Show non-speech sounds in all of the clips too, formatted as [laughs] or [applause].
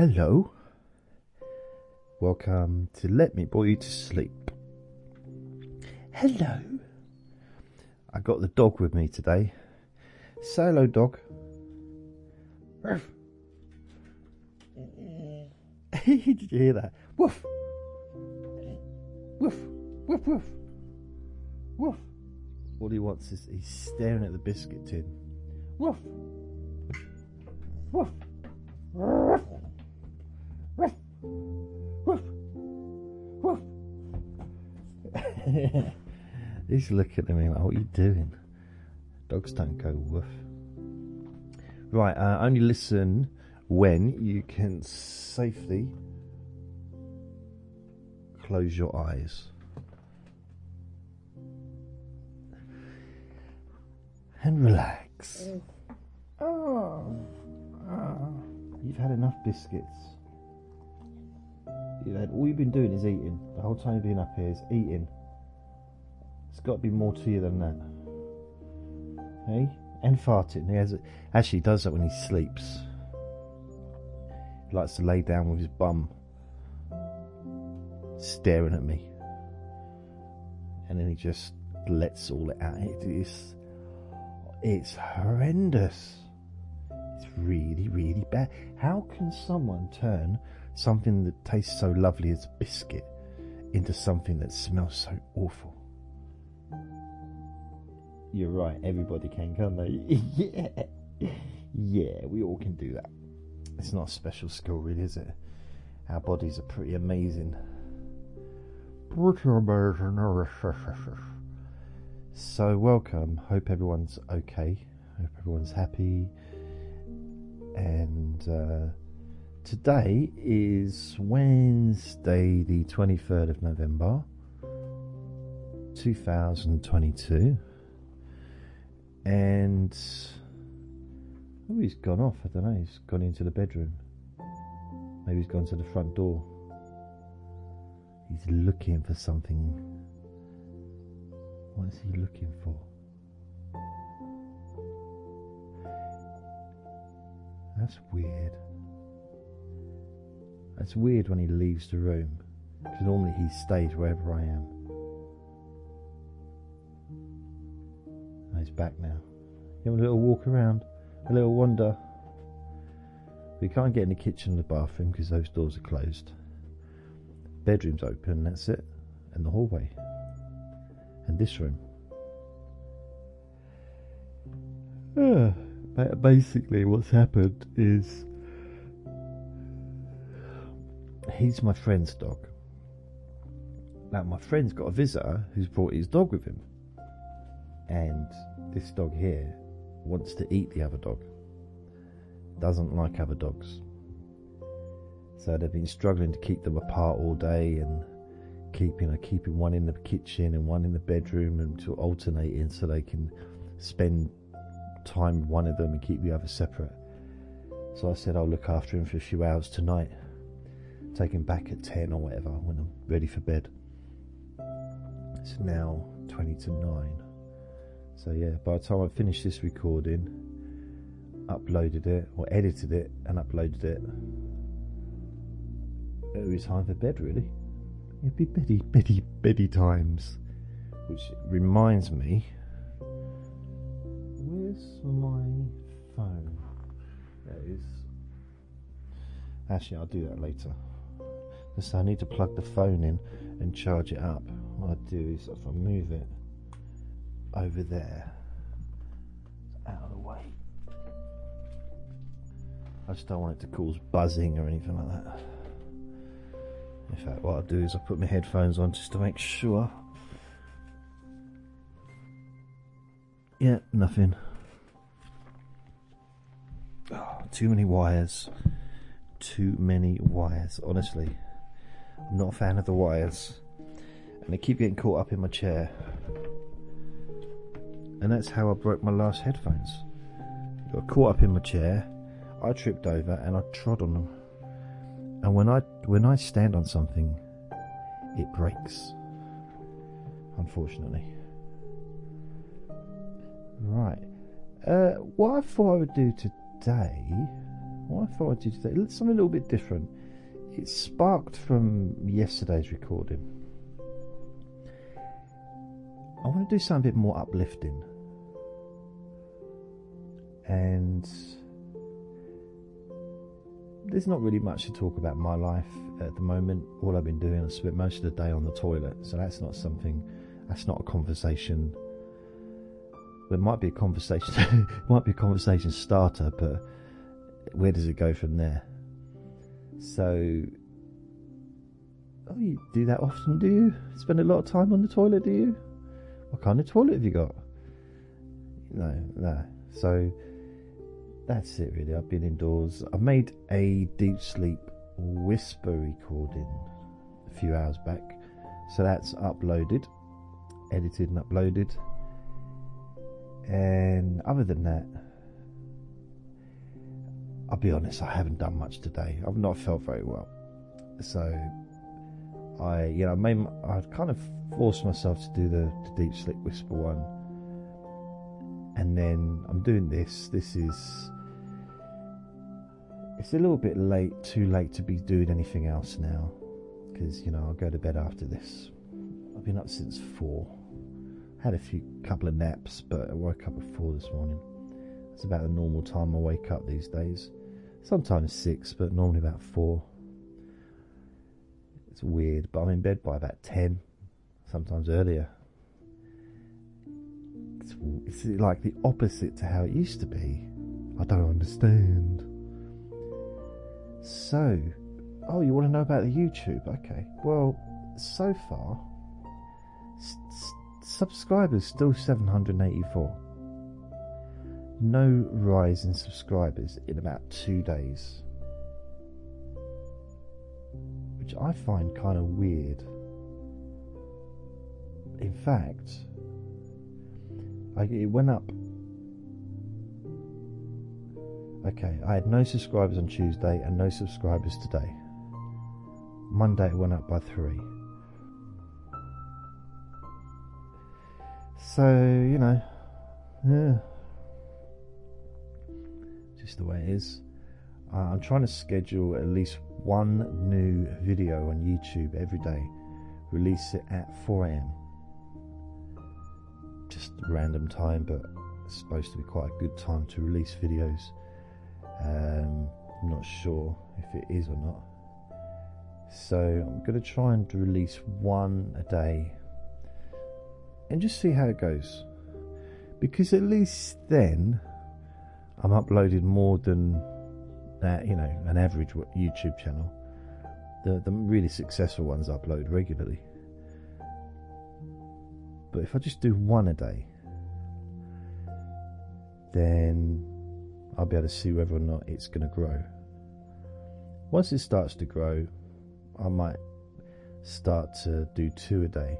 Hello. Welcome to Let Me Bore You to Sleep. Hello. I got the dog with me today. Say hello, dog. Ruff. [laughs] Did you hear that? Woof. Woof. Woof, woof. Woof. All he wants is he's staring at the biscuit tin. Woof. Woof. Woof. Woof. Woof. [laughs] He's looking at me like, what are you doing? Dogs don't go woof. Right, uh, only listen when you can safely close your eyes. And relax. Oh. oh. You've had enough biscuits. All you've been doing is eating. The whole time you've been up here is eating. There's got to be more to you than that. Hey? And farting. He has, actually, does that when he sleeps. He likes to lay down with his bum staring at me. And then he just lets all it out. It is, it's horrendous. It's really, really bad. How can someone turn something that tastes so lovely as a biscuit into something that smells so awful? You're right, everybody can, can't they? [laughs] yeah. Yeah, we all can do that. It's not a special skill, really, is it? Our bodies are pretty amazing. Pretty amazing. So, welcome. Hope everyone's okay. Hope everyone's happy. And uh, today is Wednesday, the 23rd of November, 2022 and oh, he's gone off. I don't know. He's gone into the bedroom. Maybe he's gone to the front door. He's looking for something. What is he looking for? That's weird. That's weird when he leaves the room. Because normally he stays wherever I am. he's back now. You have a little walk around, a little wander. We can't get in the kitchen or the bathroom because those doors are closed. Bedroom's open, that's it. And the hallway. And this room. [sighs] Uh, basically, what's happened is he's my friend's dog. Now, my friend's got a visitor who's brought his dog with him. And this dog here wants to eat the other dog, doesn't like other dogs. So they've been struggling to keep them apart all day and keeping keeping one in the kitchen and one in the bedroom and to alternate alternating so they can spend time with one of them and keep the other separate. So I said I'll look after him for a few hours tonight. Take him back at 10 or whatever when I'm ready for bed. It's now 20 to 9. So yeah, by the time I finished this recording, uploaded it or edited it and uploaded it, it was time for bed really. It'd be beddy, beddy, beddy times. Which reminds me, where's my phone? There it is. Actually, I'll do that later. So I need to plug the phone in and charge it up. What I do is if I move it over there. Out of the way. I just don't want it to cause buzzing or anything like that. In fact, what I'll do is I'll put my headphones on just to make sure. Yeah, nothing. Oh, too many wires. Too many wires, honestly. I'm not a fan of the wires. And they keep getting caught up in my chair and that's how I broke my last headphones. I got caught up in my chair, I tripped over and I trod on them. And when I when I stand on something, it breaks. Unfortunately. Right. Uh, what I thought I would do today What I thought I'd do today, something a little bit different. It sparked from yesterday's recording. I want to do something more uplifting. And there's not really much to talk about my life at the moment. All I've been doing, I spent most of the day on the toilet, so that's not something, that's not a conversation. There might be a conversation, [laughs] it might be a conversation starter, but where does it go from there? So, oh, you do that often, do you? Spend a lot of time on the toilet, do you? What kind of toilet have you got? No, no. So that's it, really. I've been indoors. I made a deep sleep whisper recording a few hours back, so that's uploaded, edited, and uploaded. And other than that, I'll be honest, I haven't done much today. I've not felt very well, so I, you know, I made, I kind of forced myself to do the, the deep sleep whisper one, and then I'm doing this. This is it's a little bit late, too late to be doing anything else now, because you know I'll go to bed after this. I've been up since four. Had a few couple of naps, but I woke up at four this morning. It's about the normal time I wake up these days. Sometimes six, but normally about four. It's weird, but I'm in bed by about ten, sometimes earlier. It's, it's like the opposite to how it used to be. I don't understand. So, oh, you want to know about the YouTube? Okay. Well, so far, s- subscribers still 784. No rise in subscribers in about two days. Which I find kind of weird. In fact, it went up Okay, I had no subscribers on Tuesday and no subscribers today. Monday it went up by three. So, you know, yeah. The way it is. Uh, I'm trying to schedule at least one new video on YouTube every day. Release it at 4 am. Just random time, but it's supposed to be quite a good time to release videos. Um, I'm not sure if it is or not. So I'm going to try and release one a day and just see how it goes. Because at least then I'm uploading more than that, you know, an average YouTube channel. The the really successful ones upload regularly. But if I just do one a day, then I'll be able to see whether or not it's going to grow. Once it starts to grow, I might start to do two a day.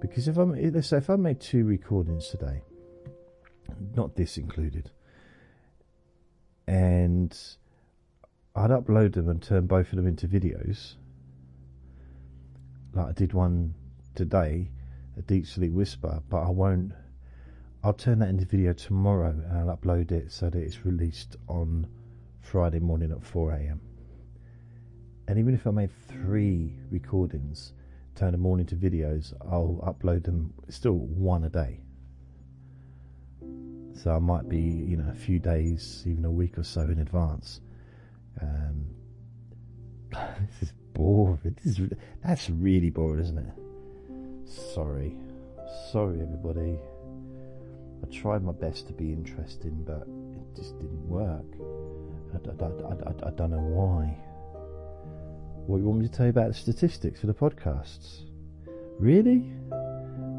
Because if I'm, let's say, if I made two recordings today, not this included, and I'd upload them and turn both of them into videos, like I did one today, a deep sleep whisper, but I won't I'll turn that into video tomorrow and I'll upload it so that it's released on Friday morning at 4 a.m. And even if I made three recordings, turn them all into videos, I'll upload them still one a day. So I might be, you know, a few days, even a week or so in advance. Um, [laughs] this is boring. This is that's really boring, isn't it? Sorry, sorry, everybody. I tried my best to be interesting, but it just didn't work. I, I, I, I, don't know why. What you want me to tell you about the statistics for the podcasts? Really?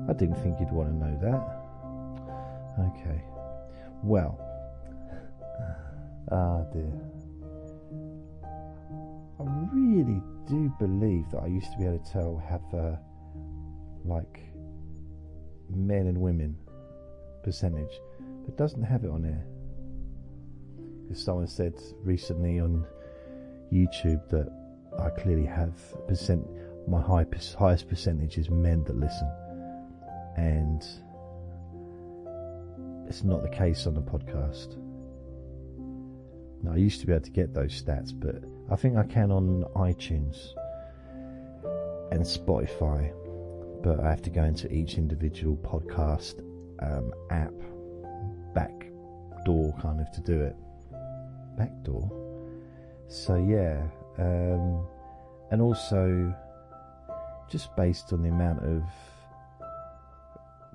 I didn't think you'd want to know that. Okay. Well. Ah dear. I really do believe that I used to be able to tell have uh, like men and women percentage, but doesn't have it on here. Because someone said recently on YouTube that I clearly have percent. My high, highest percentage is men that listen, and it's not the case on the podcast. Now, I used to be able to get those stats, but I think I can on iTunes and Spotify, but I have to go into each individual podcast um, app back door kind of to do it. Back door. So yeah, um, and also just based on the amount of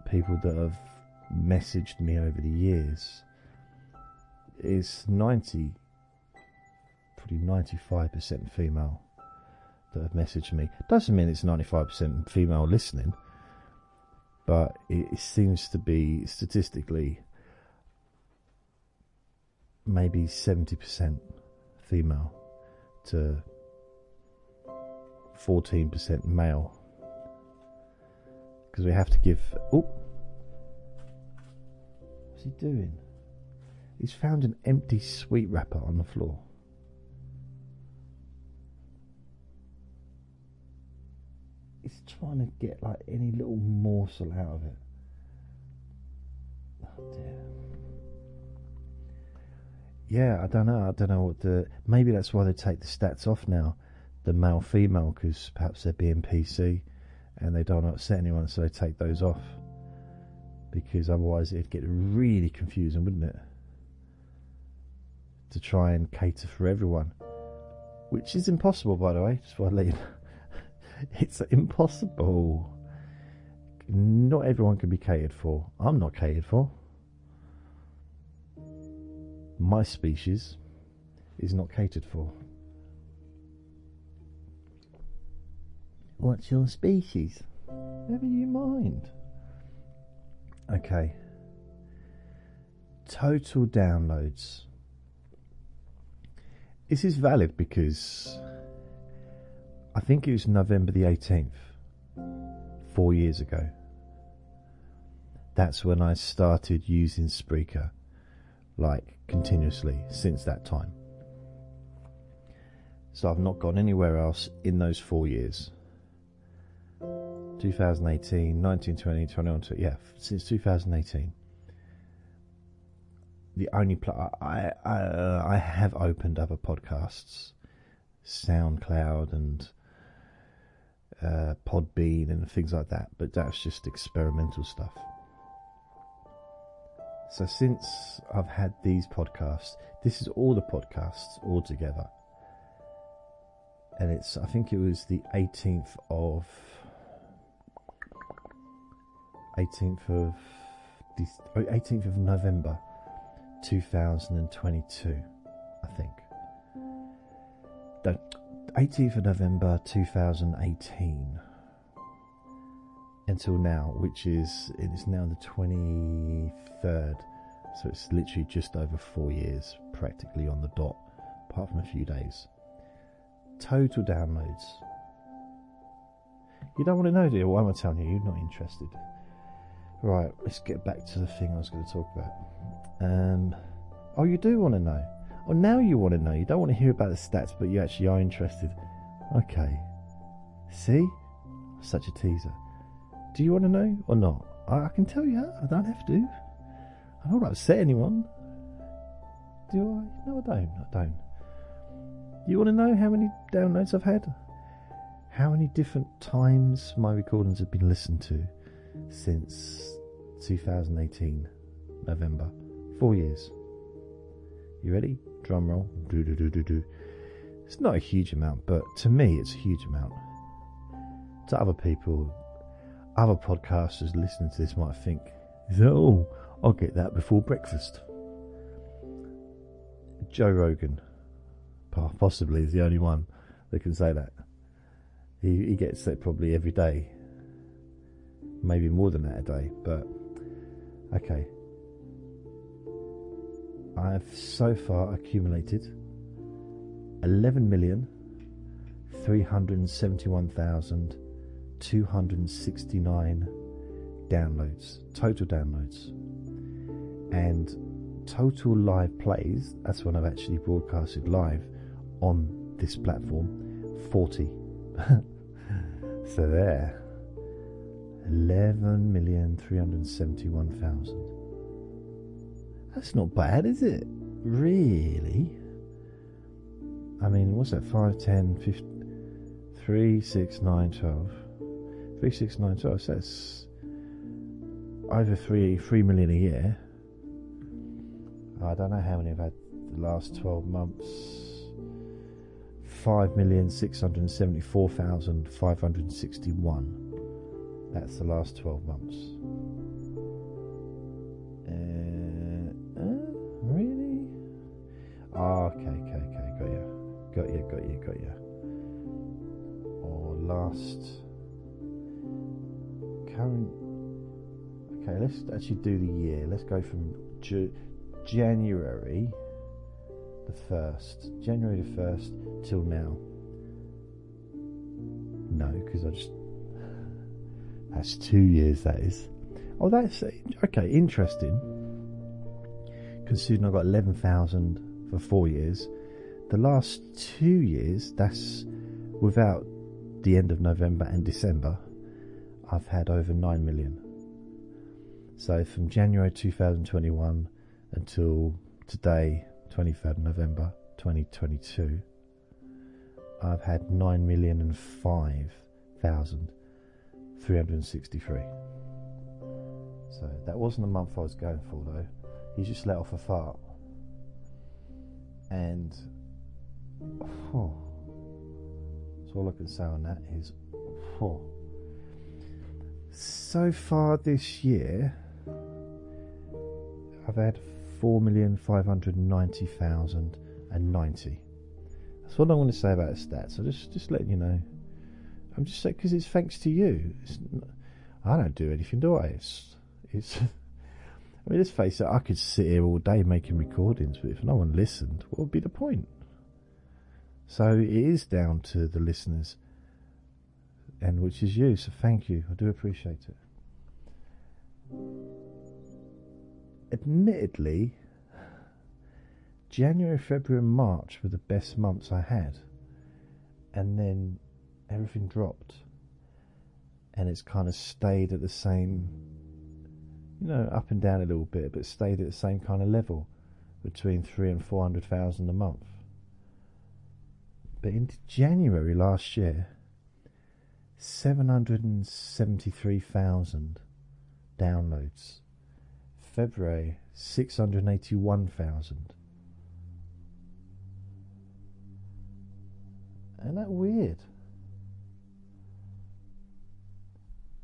people that have messaged me over the years, is ninety, probably ninety-five percent female that have messaged me. Doesn't mean it's ninety-five percent female listening, but it seems to be statistically maybe 70% female to 14% male. Because we have to give. Oh! What's he doing? He's found an empty sweet wrapper on the floor. He's trying to get like any little morsel out of it. Oh dear yeah, I don't know. I don't know what the. Maybe that's why they take the stats off now, the male female, because perhaps they're being PC and they don't upset anyone, so they take those off. Because otherwise it'd get really confusing, wouldn't it? To try and cater for everyone. Which is impossible, by the way, just want you know. It's impossible. Not everyone can be catered for. I'm not catered for my species is not catered for. What's your species? Never you mind. Okay. Total downloads. This is valid because I think it was November the 18th, four years ago. That's when I started using Spreaker like continuously since that time. So I've not gone anywhere else in those four years. 2018, 19, 20, 21, yeah, since 2018. The only pl- I I, uh, I have opened other podcasts, SoundCloud and uh, Podbean and things like that, but that's just experimental stuff. So since I've had these podcasts, this is all the podcasts all together. And it's I think it was the 18th of 18th of 18th of November 2022, I think. The 18th of November 2018 until now, which is it is now the 23rd, so it's literally just over four years, practically on the dot, apart from a few days. Total downloads. You don't want to know, dear? Why am I telling you? You're not interested. Right, let's get back to the thing I was going to talk about. Um, oh, you do want to know. Oh, now you want to know. You don't want to hear about the stats, but you actually are interested. Okay. See? Such a teaser. Do you want to know or not? I, I can tell you. I don't have to. I don't upset anyone. Do I? No, I don't. I don't. Do you want to know how many downloads I've had? How many different times my recordings have been listened to since 2018, November? Four years. You ready? Drum roll. Do do do do do. It's not a huge amount, but to me, it's a huge amount. To other people, other podcasters listening to this might think, oh, I'll get that before breakfast. Joe Rogan, possibly, is the only one that can say that. He, he gets that probably every day, maybe more than that a day, but okay. I've so far accumulated 11 million 371,000 269 downloads, total downloads, and total live plays. That's when I've actually broadcasted live on this platform 40. [laughs] so there. 11,371,000. That's not bad, is it? Really? I mean, what's that? 5, 10, 15, 3, 6, 9, 12. 3, 6, 9, 12. So that's over 3, 3 million a year. I don't know how many I've had the last 12 months. 5,674,561. That's the last 12 months. Uh, uh, really? Oh, okay, okay, okay. Got you. Got you, got you, got you. Or last. Current. Okay, let's actually do the year. Let's go from Ju- January the 1st. January the 1st till now. No, because I just. That's two years, that is. Oh, that's okay, interesting. Considering I've got 11,000 for four years, the last two years, that's without the end of November and December, I've had over 9 million. So from January 2021 until today, 23rd November 2022, I've had 9,005,000 363. So that wasn't the month I was going for though. He just let off a fart. And oh, so all I can say on that is oh. So far this year I've had four million five hundred ninety thousand and ninety. That's what I want to say about stats. So just just letting you know. I'm just saying because it's thanks to you. Not, I don't do anything, do I? It's it's. [laughs] I mean, let's face it. I could sit here all day making recordings, but if no one listened, what would be the point? So it is down to the listeners, and which is you. So thank you. I do appreciate it admittedly, January, February, and March were the best months I had, and then everything dropped, and it's kind of stayed at the same, you know, up and down a little bit, but stayed at the same kind of level, between three and four hundred thousand a month. But in January last year, seven hundred and seventy-three thousand downloads February, 681,000. Isn't that weird?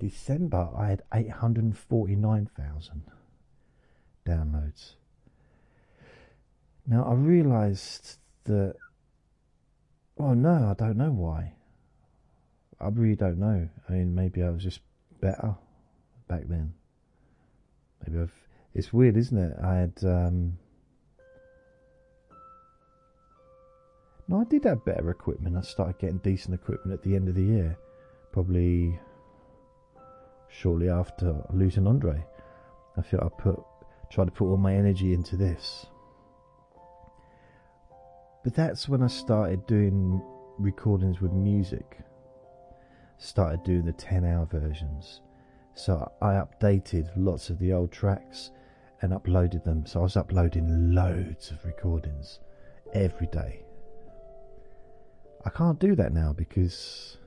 December, I had 849,000 downloads. Now, I realised that. Well, no, I don't know why. I really don't know. I mean, maybe I was just better back then. Maybe I've it's weird, isn't it? I had. Um, no, I did have better equipment. I started getting decent equipment at the end of the year, probably shortly after losing Andre. I feel I put tried to put all my energy into this. But that's when I started doing recordings with music. Started doing the 10 hour versions. So I updated lots of the old tracks and uploaded them. So I was uploading loads of recordings every day. I can't do that now because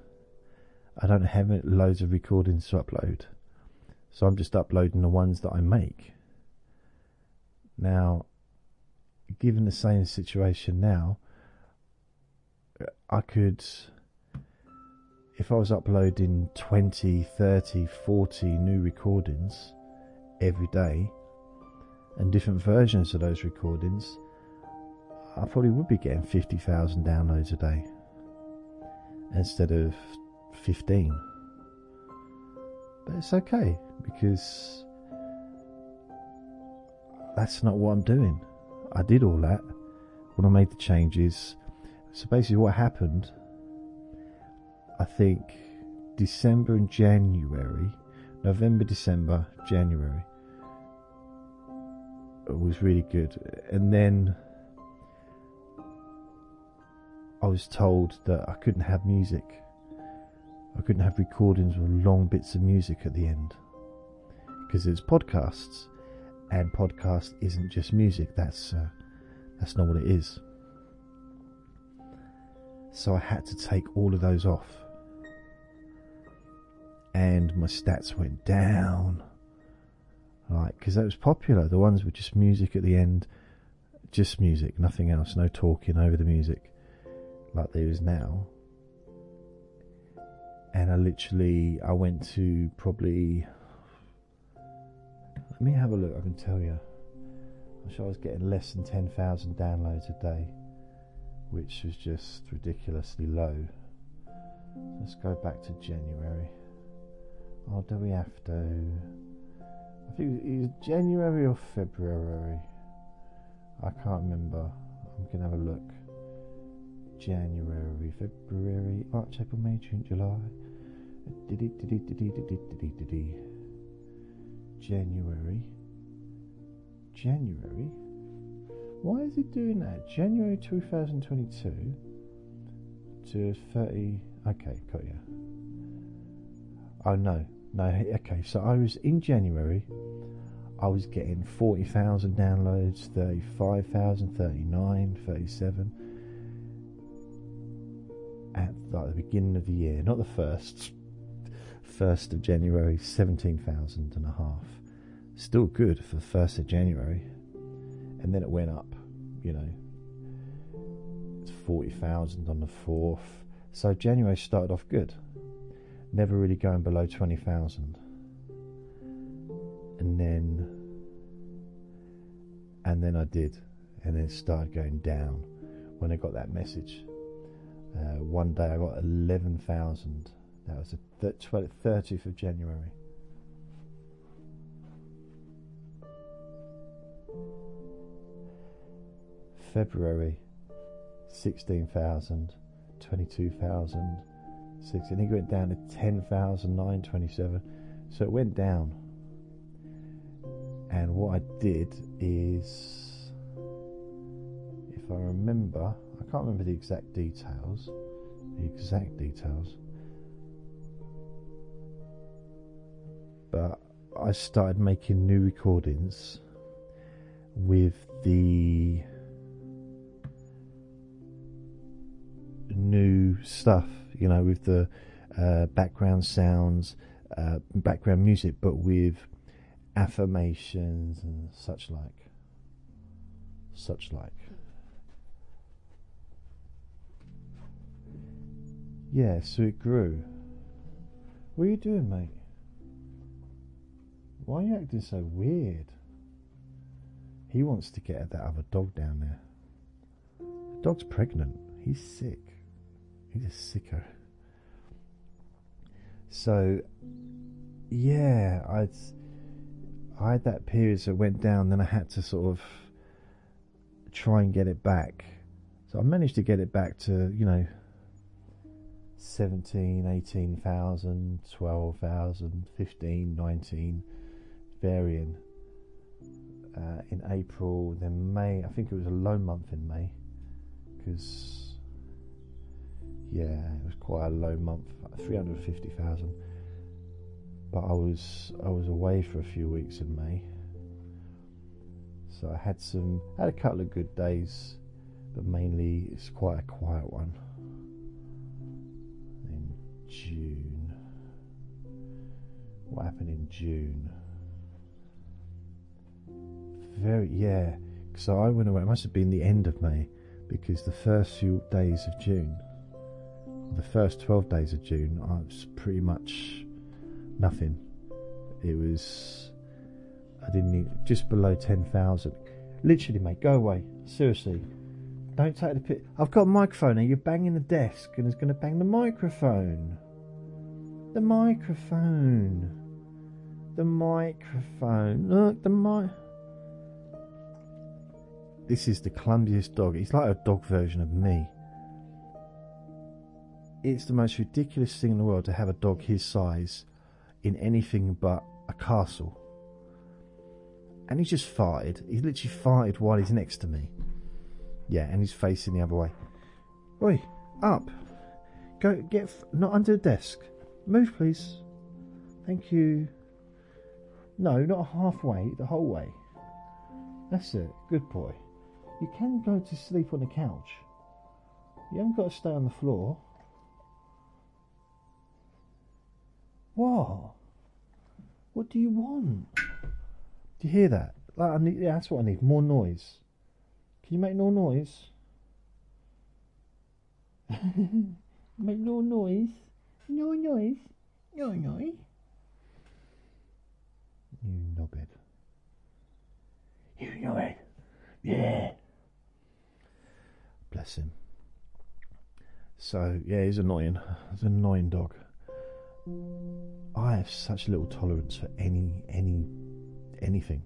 I don't have loads of recordings to upload. So I'm just uploading the ones that I make. Now, given the same situation now, I could, if I was uploading 20, 30, 40 new recordings every day, and different versions of those recordings, I probably would be getting 50,000 downloads a day instead of 15. But it's okay because that's not what I'm doing. I did all that when I made the changes. So basically, what happened, I think December and January, November, December, January, was really good. And then I was told that I couldn't have music. I couldn't have recordings with long bits of music at the end because it's podcasts, and podcast isn't just music. That's uh, that's not what it is. So I had to take all of those off. And my stats went down. Like, because that was popular. The ones with just music at the end, just music, nothing else, no talking over the music, like there is now. And I literally, I went to probably. Let me have a look. I can tell you. I'm sure I was getting less than ten thousand downloads a day, which was just ridiculously low. Let's go back to January. Oh, do we have to? I think it was January or February. I can't remember. I'm gonna have a look. January, February, March, April, May, June, July. January. January? Why is it doing that? January 2022 to 30. Okay, got you. Oh no, no, okay, so I was in January, I was getting 40,000 downloads, 35,000, 39, 37 at like the beginning of the year, not the first, first of January, 17,000 and a half. Still good for the first of January, and then it went up, you know, it's 40,000 on the fourth. So January started off good never really going below 20,000. And then, and then I did, and then started going down when I got that message. Uh, one day I got 11,000. That was the 30th of January. February, 16,000, 22,000, six, and he went down to ten thousand nine twenty seven. So it went down. And what I did is, if I remember, I can't remember the exact details, the exact details, but I started making new recordings with the new stuff you know, with the uh, background sounds, uh, background music, but with affirmations and such like. Such like. Yeah, so it grew. What are you doing, mate? Why are you acting so weird? He wants to get at that other dog down there. The dog's pregnant. He's sick. He's a sicker. So, yeah, I'd I had that period that went down. Then I had to sort of try and get it back. So I managed to get it back to you know 17, 18,000, 12,000, 15, 19, varying. Uh, in April, then May. I think it was a low month in May because yeah, it was quite a low month, three hundred fifty thousand. But I was I was away for a few weeks in May, so I had some had a couple of good days, but mainly it's quite a quiet one. In June, what happened in June? Very yeah. So I went away. It must have been the end of May, because the first few days of June the first 12 days of June, I was pretty much nothing. It was, I didn't need, just below 10,000. Literally, mate, go away. Seriously. Don't take the pit. I've got a microphone and you're banging the desk and it's going to bang the microphone. The microphone. The microphone. Look, the mic. This is the clumsiest dog. He's like a dog version of me it's the most ridiculous thing in the world to have a dog his size in anything but a castle. And he's just farted. He literally farted while he's next to me. Yeah, and he's facing the other way. Oi, up. Go, get, f- not under the desk. Move, please. Thank you. No, not halfway, the whole way. That's it. Good boy. You can go to sleep on the couch. You haven't got to stay on the floor. What? What do you want? Do you hear that? Like, I need, yeah, that's what I need. More noise. Can you make no noise? [laughs] make no noise. No noise. No noise. You knobhead. You knobhead. Yeah. Bless him. So yeah, he's annoying. He's an annoying dog. I have such little tolerance for any any anything.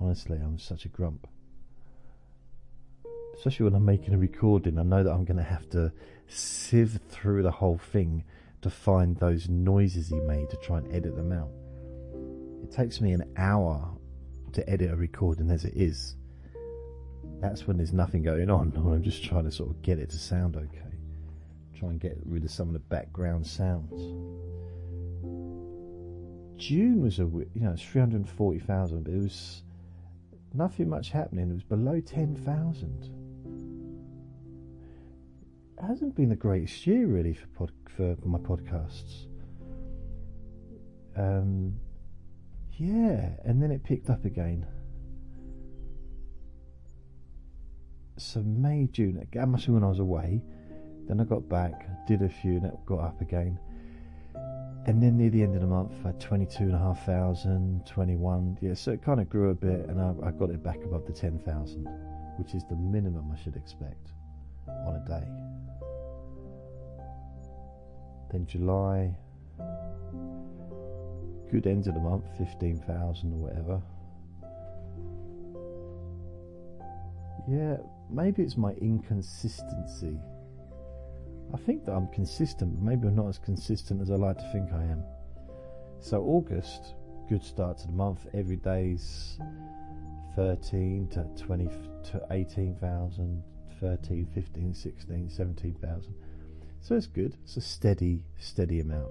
Honestly, I'm such a grump. Especially when I'm making a recording, I know that I'm going to have to sieve through the whole thing to find those noises he made to try and edit them out. It takes me an hour to edit a recording as it is. That's when there's nothing going on, [laughs] I'm just trying to sort of get it to sound okay. Try and get rid of some of the background sounds. June was a you know it's three hundred forty thousand, but it was nothing much happening. It was below ten thousand. It hasn't been the greatest year really for pod, for my podcasts. Um, yeah, and then it picked up again. So May, June, it must when I was away. Then I got back, did a few, and it got up again. And then near the end of the month, I had 22,500, 21. Yeah, so it kind of grew a bit, and I, I got it back above the 10,000, which is the minimum I should expect on a day. Then July, good end of the month, 15,000 or whatever. Yeah, maybe it's my inconsistency. I think that I'm consistent, but maybe I'm not as consistent as I like to think I am. So, August, good start to the month. Every day's 13 to 20 to 18,000, 13, 15, 16, 17,000. So it's good. It's a steady, steady amount.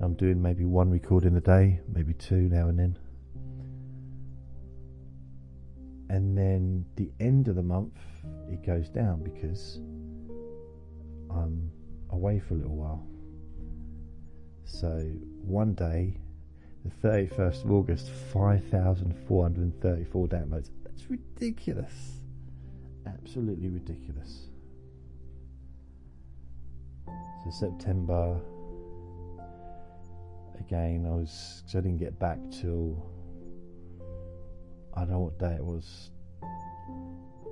I'm doing maybe one recording a day, maybe two now and then. And then the end of the month, it goes down because I'm away for a little while. So one day, the 31st of August, 5,434 downloads. That's ridiculous. Absolutely ridiculous. So September, again, I was, cause I didn't get back till, I don't know what day it was,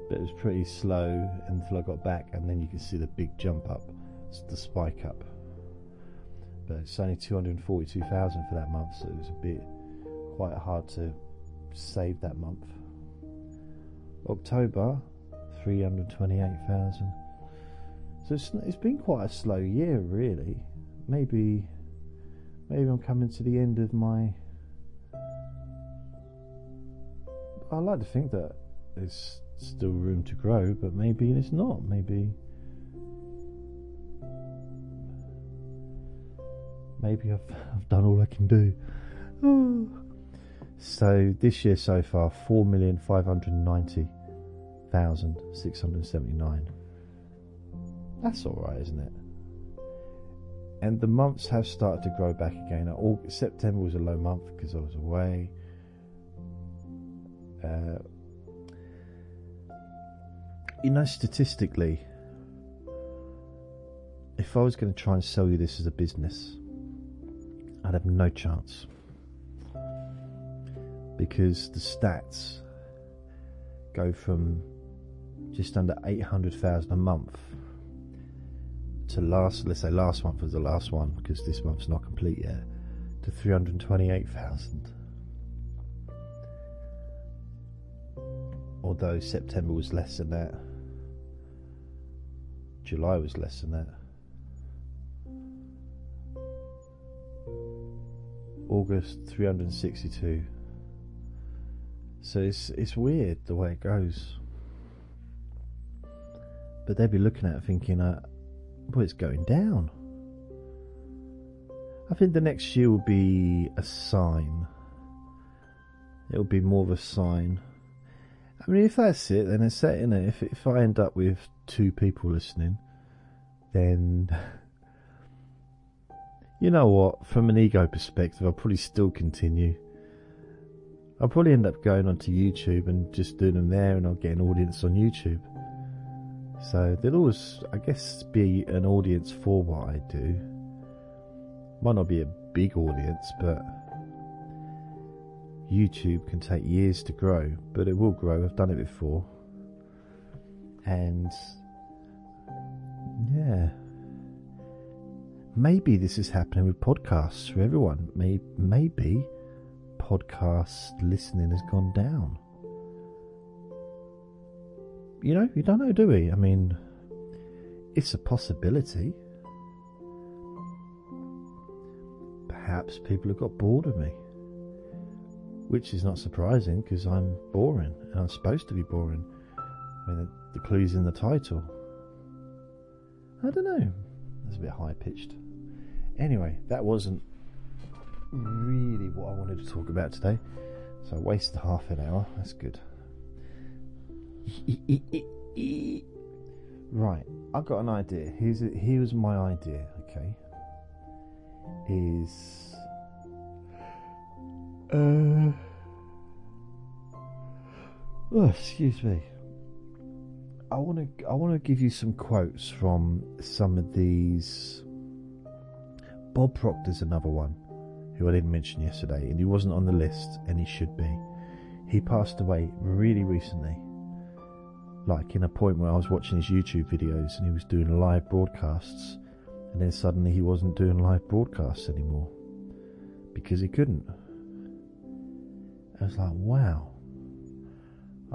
but it was pretty slow until I got back, and then you can see the big jump up, the spike up. But it's only 242,000 for that month, so it was a bit quite hard to save that month. October, 328,000. So it's, it's been quite a slow year, really. Maybe, maybe I'm coming to the end of my. I like to think that there's still room to grow, but maybe it's not. Maybe maybe I've [laughs] I've done all I can do. [sighs] So this year so far, four million five hundred ninety thousand six hundred seventy nine. That's all right, isn't it? And the months have started to grow back again. September was a low month because I was away. Uh, you know, statistically, if I was going to try and sell you this as a business, I'd have no chance. Because the stats go from just under 800,000 a month to last, let's say last month was the last one because this month's not complete yet, to 328,000. Although September was less than that. July was less than that. August 362. So it's it's weird the way it goes. But they'd be looking at it thinking, uh, well, it's going down. I think the next year will be a sign. It'll be more of a sign. I mean, if that's it, then it's set, in it? If, if I end up with two people listening, then [sighs] you know what? From an ego perspective, I'll probably still continue. I'll probably end up going onto YouTube and just doing them there, and I'll get an audience on YouTube. So there'll always, I guess, be an audience for what I do. Might not be a big audience, but YouTube can take years to grow, but it will grow. I've done it before. And yeah, maybe this is happening with podcasts for everyone. Maybe, podcast listening has gone down. You know, you don't know, do we? I mean, it's a possibility. Perhaps people have got bored of me. Which is not surprising because I'm boring and I'm supposed to be boring. I mean, the, the clue's in the title. I don't know. That's a bit high pitched. Anyway, that wasn't really what I wanted to talk about today. So I wasted half an hour. That's good. [laughs] right, I've got an idea. Here's a, here's my idea. Okay, is uh oh, excuse me. I want to I want to give you some quotes from some of these. Bob Proctor's another one who I didn't mention yesterday, and he wasn't on the list, and he should be. He passed away really recently. Like in a point where I was watching his YouTube videos and he was doing live broadcasts, and then suddenly he wasn't doing live broadcasts anymore because he couldn't. I was like, wow.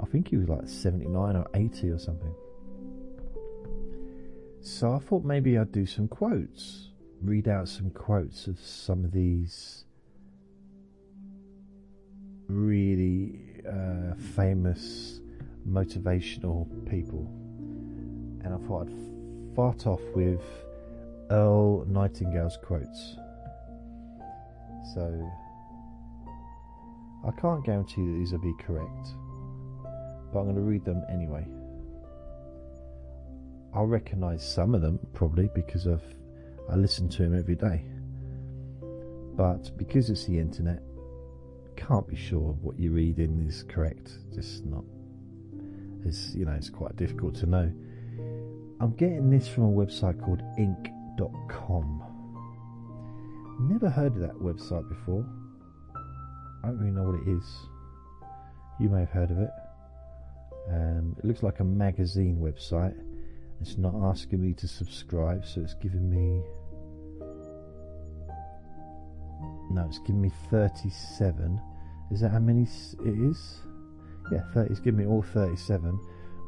I think he was like 79 or 80 or something. So I thought maybe I'd do some quotes read out some quotes of some of these really uh, famous motivational people. And I thought I'd fart off with Earl Nightingale's quotes. So I can't guarantee that these will be correct, but I'm going to read them anyway. I'll recognise some of them probably because I've I listen to him every day. But because it's the internet, can't be sure what you're reading is correct. Just not. It's you know it's quite difficult to know. I'm getting this from a website called Inc.com. Never heard of that website before. I don't really know what it is. You may have heard of it. Um, it looks like a magazine website. It's not asking me to subscribe, so it's giving me. No, it's giving me 37. Is that how many it is? Yeah, 30. It's giving me all 37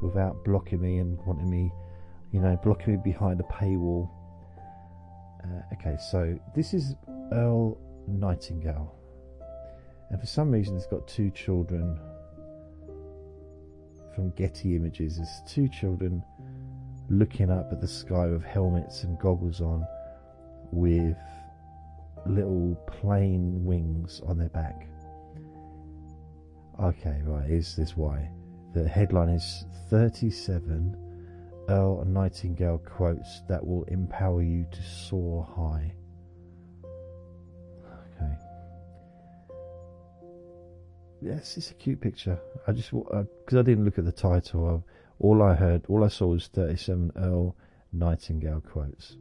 without blocking me and wanting me, you know, blocking me behind a paywall. Uh, okay, so this is Earl Nightingale. And for some reason, it's got two children from Getty Images. There's two children looking up at the sky with helmets and goggles on with little plane wings on their back. Okay, right, is this why? The headline is 37 Earl Nightingale quotes that will empower you to soar high. Yes, it's a cute picture. I just because uh, I didn't look at the title. All I heard, all I saw was 37 Earl Nightingale quotes.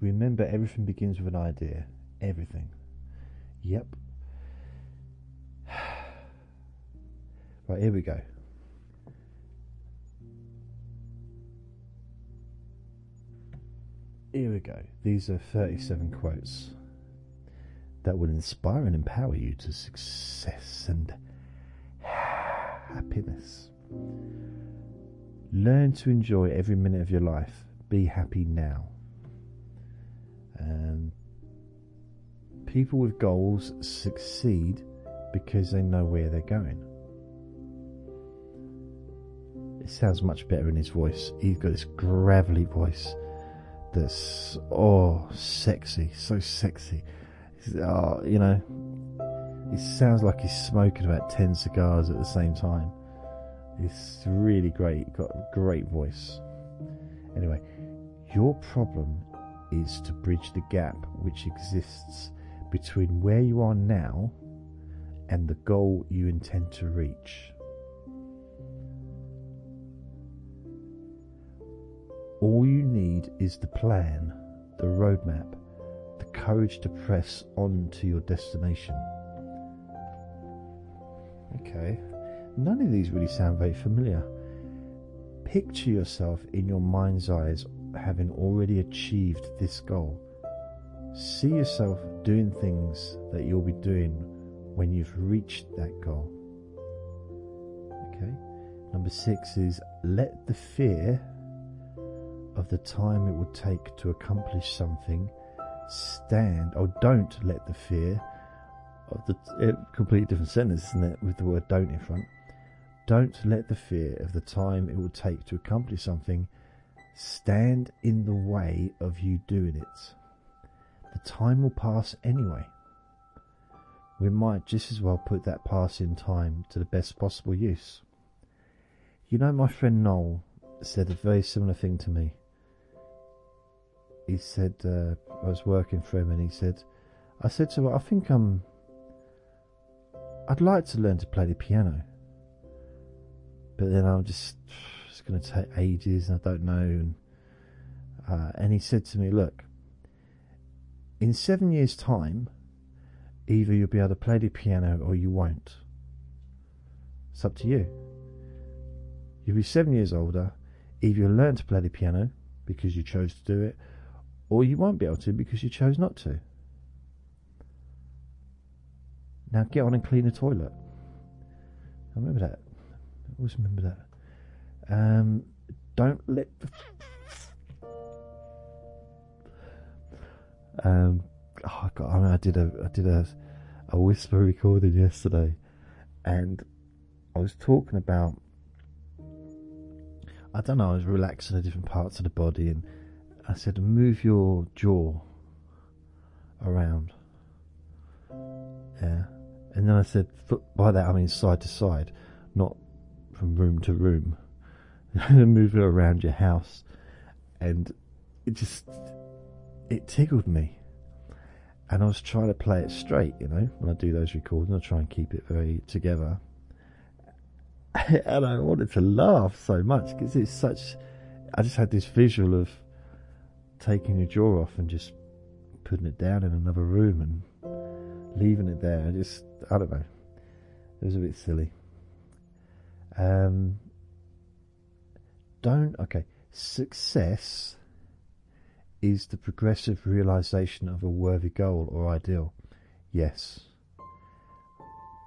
Remember, everything begins with an idea. Everything. Yep. [sighs] Right, here we go. Here we go. These are 37 quotes that will inspire and empower you to success and [sighs] happiness. Learn to enjoy every minute of your life. Be happy now. And people with goals succeed because they know where they're going. It sounds much better in his voice. He's got this gravelly voice that's oh sexy, so sexy. Oh, you know, it sounds like he's smoking about ten cigars at the same time. It's really great. Got a great voice. Anyway, Your problem is to bridge the gap which exists between where you are now and the goal you intend to reach. All you need is the plan, the roadmap, the courage to press on to your destination. Okay, none of these really sound very familiar. Picture yourself in your mind's eyes having already achieved this goal. See yourself doing things that you'll be doing when you've reached that goal. Okay, number six is let the fear of the time it would take to accomplish something stand, or don't let the fear of the it, completely different sentence, isn't it, with the word don't in front. Don't let the fear of the time it will take to accomplish something stand in the way of you doing it. The time will pass anyway. We might just as well put that passing time to the best possible use. You know, my friend Noel said a very similar thing to me he said uh, I was working for him, and he said, I said to him, I think I'm. I'd like to learn to play the piano, but then I'm just it's going to take ages, and I don't know. And uh, and he said to me, look, in seven years' time, either you'll be able to play the piano or you won't. It's up to you. You'll be seven years older. Either you'll learn to play the piano because you chose to do it, or you won't be able to because you chose not to. Now get on and clean the toilet. I remember that. I always remember that. Um, don't let the. Um, oh God, I, mean, I did a I did a a whisper recording yesterday, and I was talking about. I don't know. I was relaxing the different parts of the body and I said, move your jaw around. Yeah. And then I said, by that I mean side to side, not from room to room. [laughs] move it around your house. And it just, it tickled me. And I was trying to play it straight, you know, when I do those recordings, I try and keep it very together. [laughs] and I wanted to laugh so much because it's such, I just had this visual of taking your jaw off and just putting it down in another room and leaving it there. I just, I don't know. It was a bit silly. Um, don't, okay. Success is the progressive realization of a worthy goal or ideal. Yes.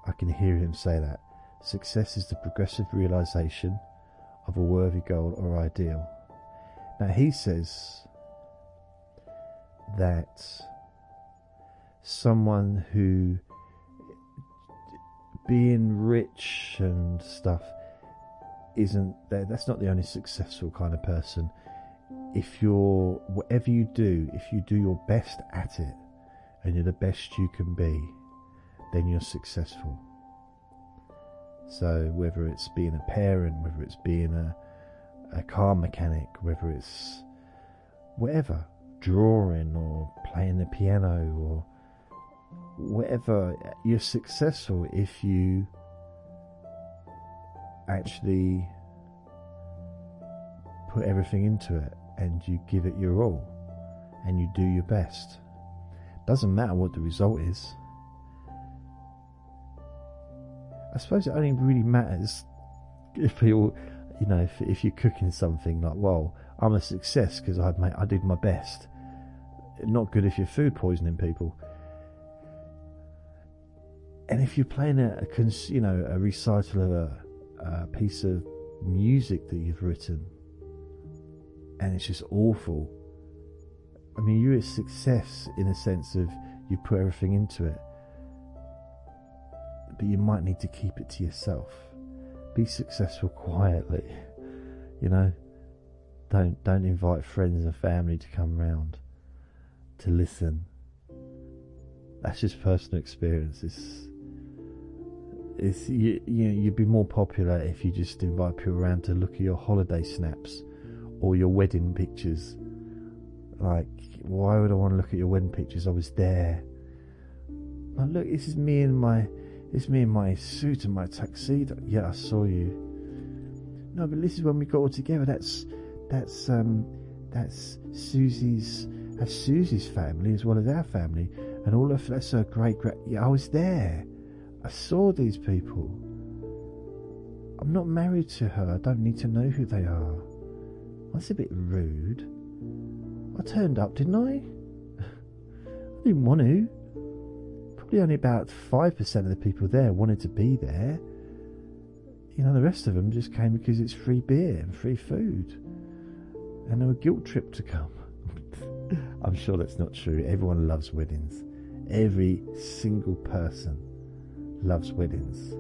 I can hear him say that. Success is the progressive realization of a worthy goal or ideal. Now he says that someone who being rich and stuff isn't there that's not the only successful kind of person. If you're whatever you do if you do your best at it and you're the best you can be then you're successful. So whether it's being a parent whether it's being a a car mechanic whether it's whatever drawing or playing the piano or whatever, you're successful if you actually put everything into it and you give it your all and you do your best. Doesn't matter what the result is. I suppose it only really matters if people, you know, if, if you're cooking something like, well, I'm a success because I I did my best not good if you're food poisoning people. And if you're playing a, a you know a recital of a, a piece of music that you've written, and it's just awful. I mean, you're a success in a sense of you put everything into it, but you might need to keep it to yourself. Be successful quietly, you know. Don't don't invite friends and family to come round to listen. That's just personal experience. It's, it's you, you know, you'd be more popular if you just invite people around to look at your holiday snaps or your wedding pictures Like, why would I want to look at your wedding pictures? I was there. Now look, this is me in my, is me in my suit and my tuxedo. Yeah, I saw you. No, but this is when we got all together. That's, that's, um, that's Susie's, that's Susie's family as well as our family, and all of that's her great great. Yeah, I was there. I saw these people. I'm not married to her. I don't need to know who they are. That's a bit rude. I turned up, didn't I? [laughs] I didn't want to. Probably only about 5% of the people there wanted to be there. You know, the rest of them just came because it's free beer and free food. And they were guilt tripped to come. I'm sure that's not true. Everyone loves weddings. Every single person loves weddings.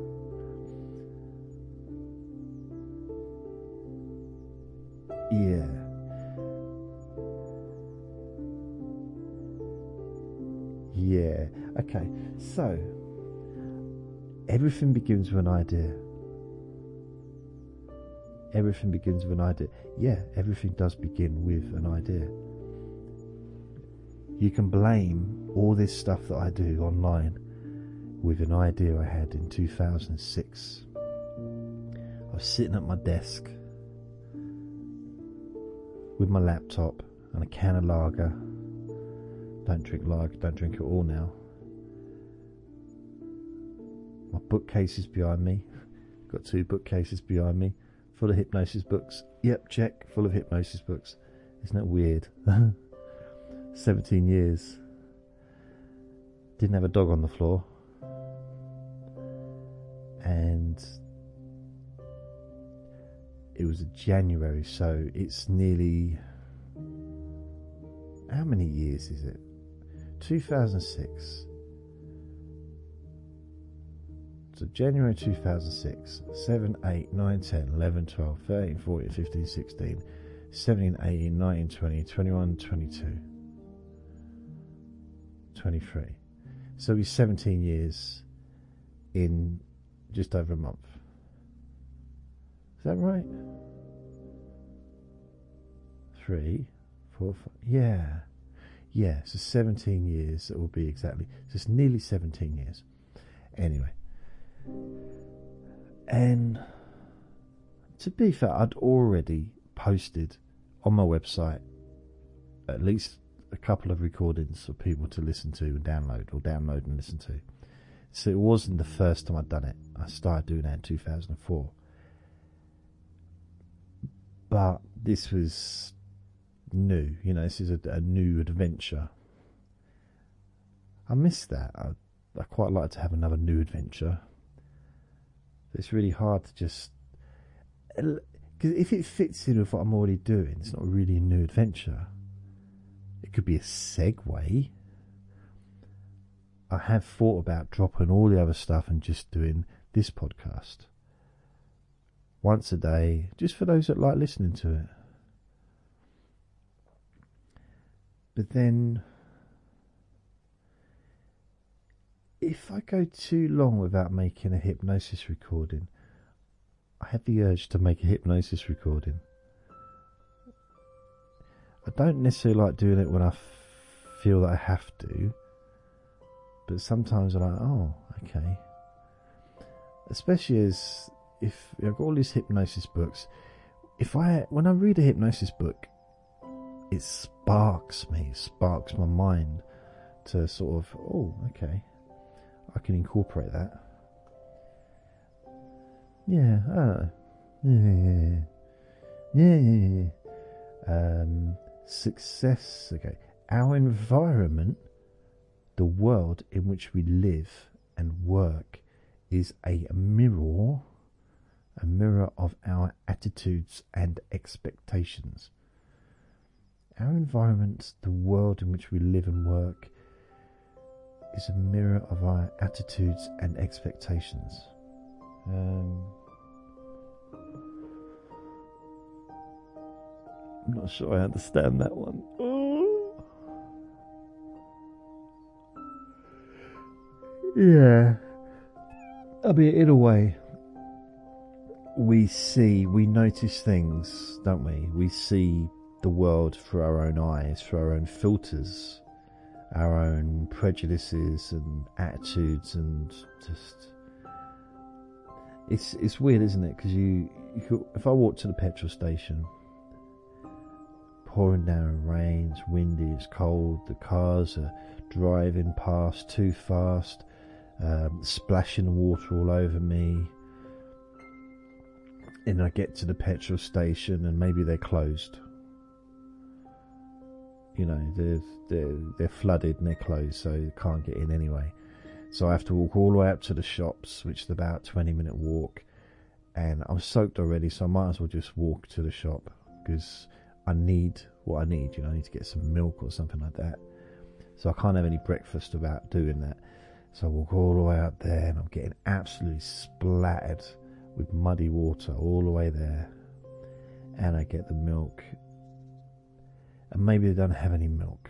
Yeah. Yeah. Okay. So, everything begins with an idea. Everything begins with an idea. Yeah, everything does begin with an idea. You can blame all this stuff that I do online with an idea I had in 2006. I was sitting at my desk with my laptop and a can of lager. Don't drink lager, don't drink it all now. My bookcase is behind me. Got two bookcases behind me, full of hypnosis books. Yep, check, full of hypnosis books. Isn't that weird? [laughs] 17 years. Didn't have a dog on the floor. And it was January, so it's nearly. How many years is it? 2006. So January 2006, 7, 8, 9, 10, 11, 12, 13, 14, 15, 16, 17, 18, 19, 20, 21, 22, 23. So he's 17 years in just over a month. Is that right? Three, four, five. Yeah. Yeah, so 17 years it will be exactly. So it's nearly 17 years. Anyway. And to be fair, I'd already posted on my website at least a couple of recordings for people to listen to and download, or download and listen to. So it wasn't the first time I'd done it. I started doing that in 2004. But this was new, you know, this is a, a new adventure. I miss that. I, I quite like to have another new adventure. It's really hard to just. Uh, because if it fits in with what I'm already doing, it's not really a new adventure. It could be a segue. I have thought about dropping all the other stuff and just doing this podcast once a day, just for those that like listening to it. But then, if I go too long without making a hypnosis recording, I have the urge to make a hypnosis recording. I don't necessarily like doing it when I feel that I have to but sometimes I'm like, oh, okay. Especially as if I've got all these hypnosis books. If I, when I read a hypnosis book, it sparks me, sparks my mind to sort of, oh, okay, I can incorporate that. Yeah, I Yeah, yeah, yeah, yeah. Um, success. Okay, our environment the world in which we live and work is a mirror, a mirror of our attitudes and expectations. Our environment, the world in which we live and work, is a mirror of our attitudes and expectations. Um, I'm not sure I understand that one. Yeah. I mean, in a way, we see, we notice things, don't we? We see the world through our own eyes, through our own filters, our own prejudices and attitudes, and just it's it's weird, isn't it? Because you, you could, if I walk to the petrol station, pouring down rain, it's windy, it's cold, the cars are driving past too fast, um, splashing water all over me. And I get to the petrol station and maybe they're closed. You know, they're, they're, they're flooded and they're closed, so you can't get in anyway. So I have to walk all the way up to the shops, which is about 20 minute walk. And I'm soaked already, so I might as well just walk to the shop because I need what I need. You know, I need to get some milk or something like that. So I can't have any breakfast without doing that. So I walk all the way up there and I'm getting absolutely splattered with muddy water all the way there. And I get the milk. And maybe they don't have any milk.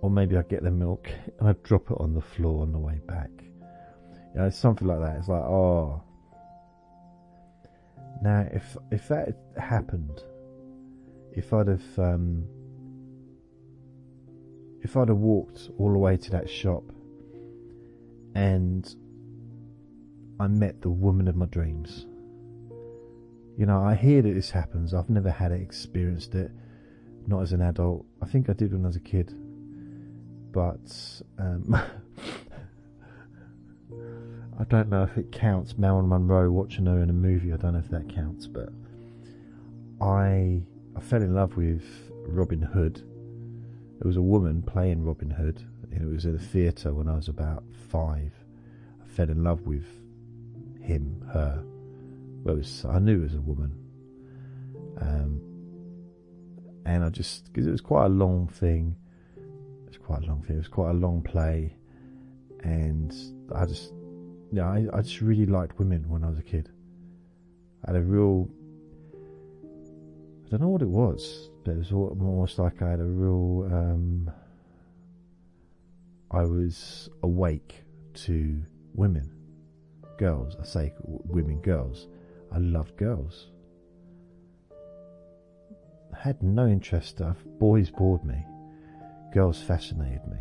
Or maybe I get the milk and I drop it on the floor on the way back. You know, something like that. It's like, oh. Now, if if that happened, if I'd have um, if I'd have walked all the way to that shop and I met the woman of my dreams. You know, I hear that this happens. I've never had it, experienced it, not as an adult. I think I did when I was a kid, but um, [laughs] I don't know if it counts. Marilyn Monroe watching her in a movie. I don't know if that counts, but I I fell in love with Robin Hood there was a woman playing Robin Hood, and it was at a theatre when I was about five. I fell in love with him, her. Well, was, I knew it was a woman. Um, and I just, because it was quite a long thing, it was quite a long thing, it was quite a long play, and I just, yeah, I, I just really liked women when I was a kid. I had a real, I don't know what it was, but it was almost like I had a real. Um, I was awake to women, girls. I say women, girls. I loved girls. I had no interest. Of boys bored me. Girls fascinated me.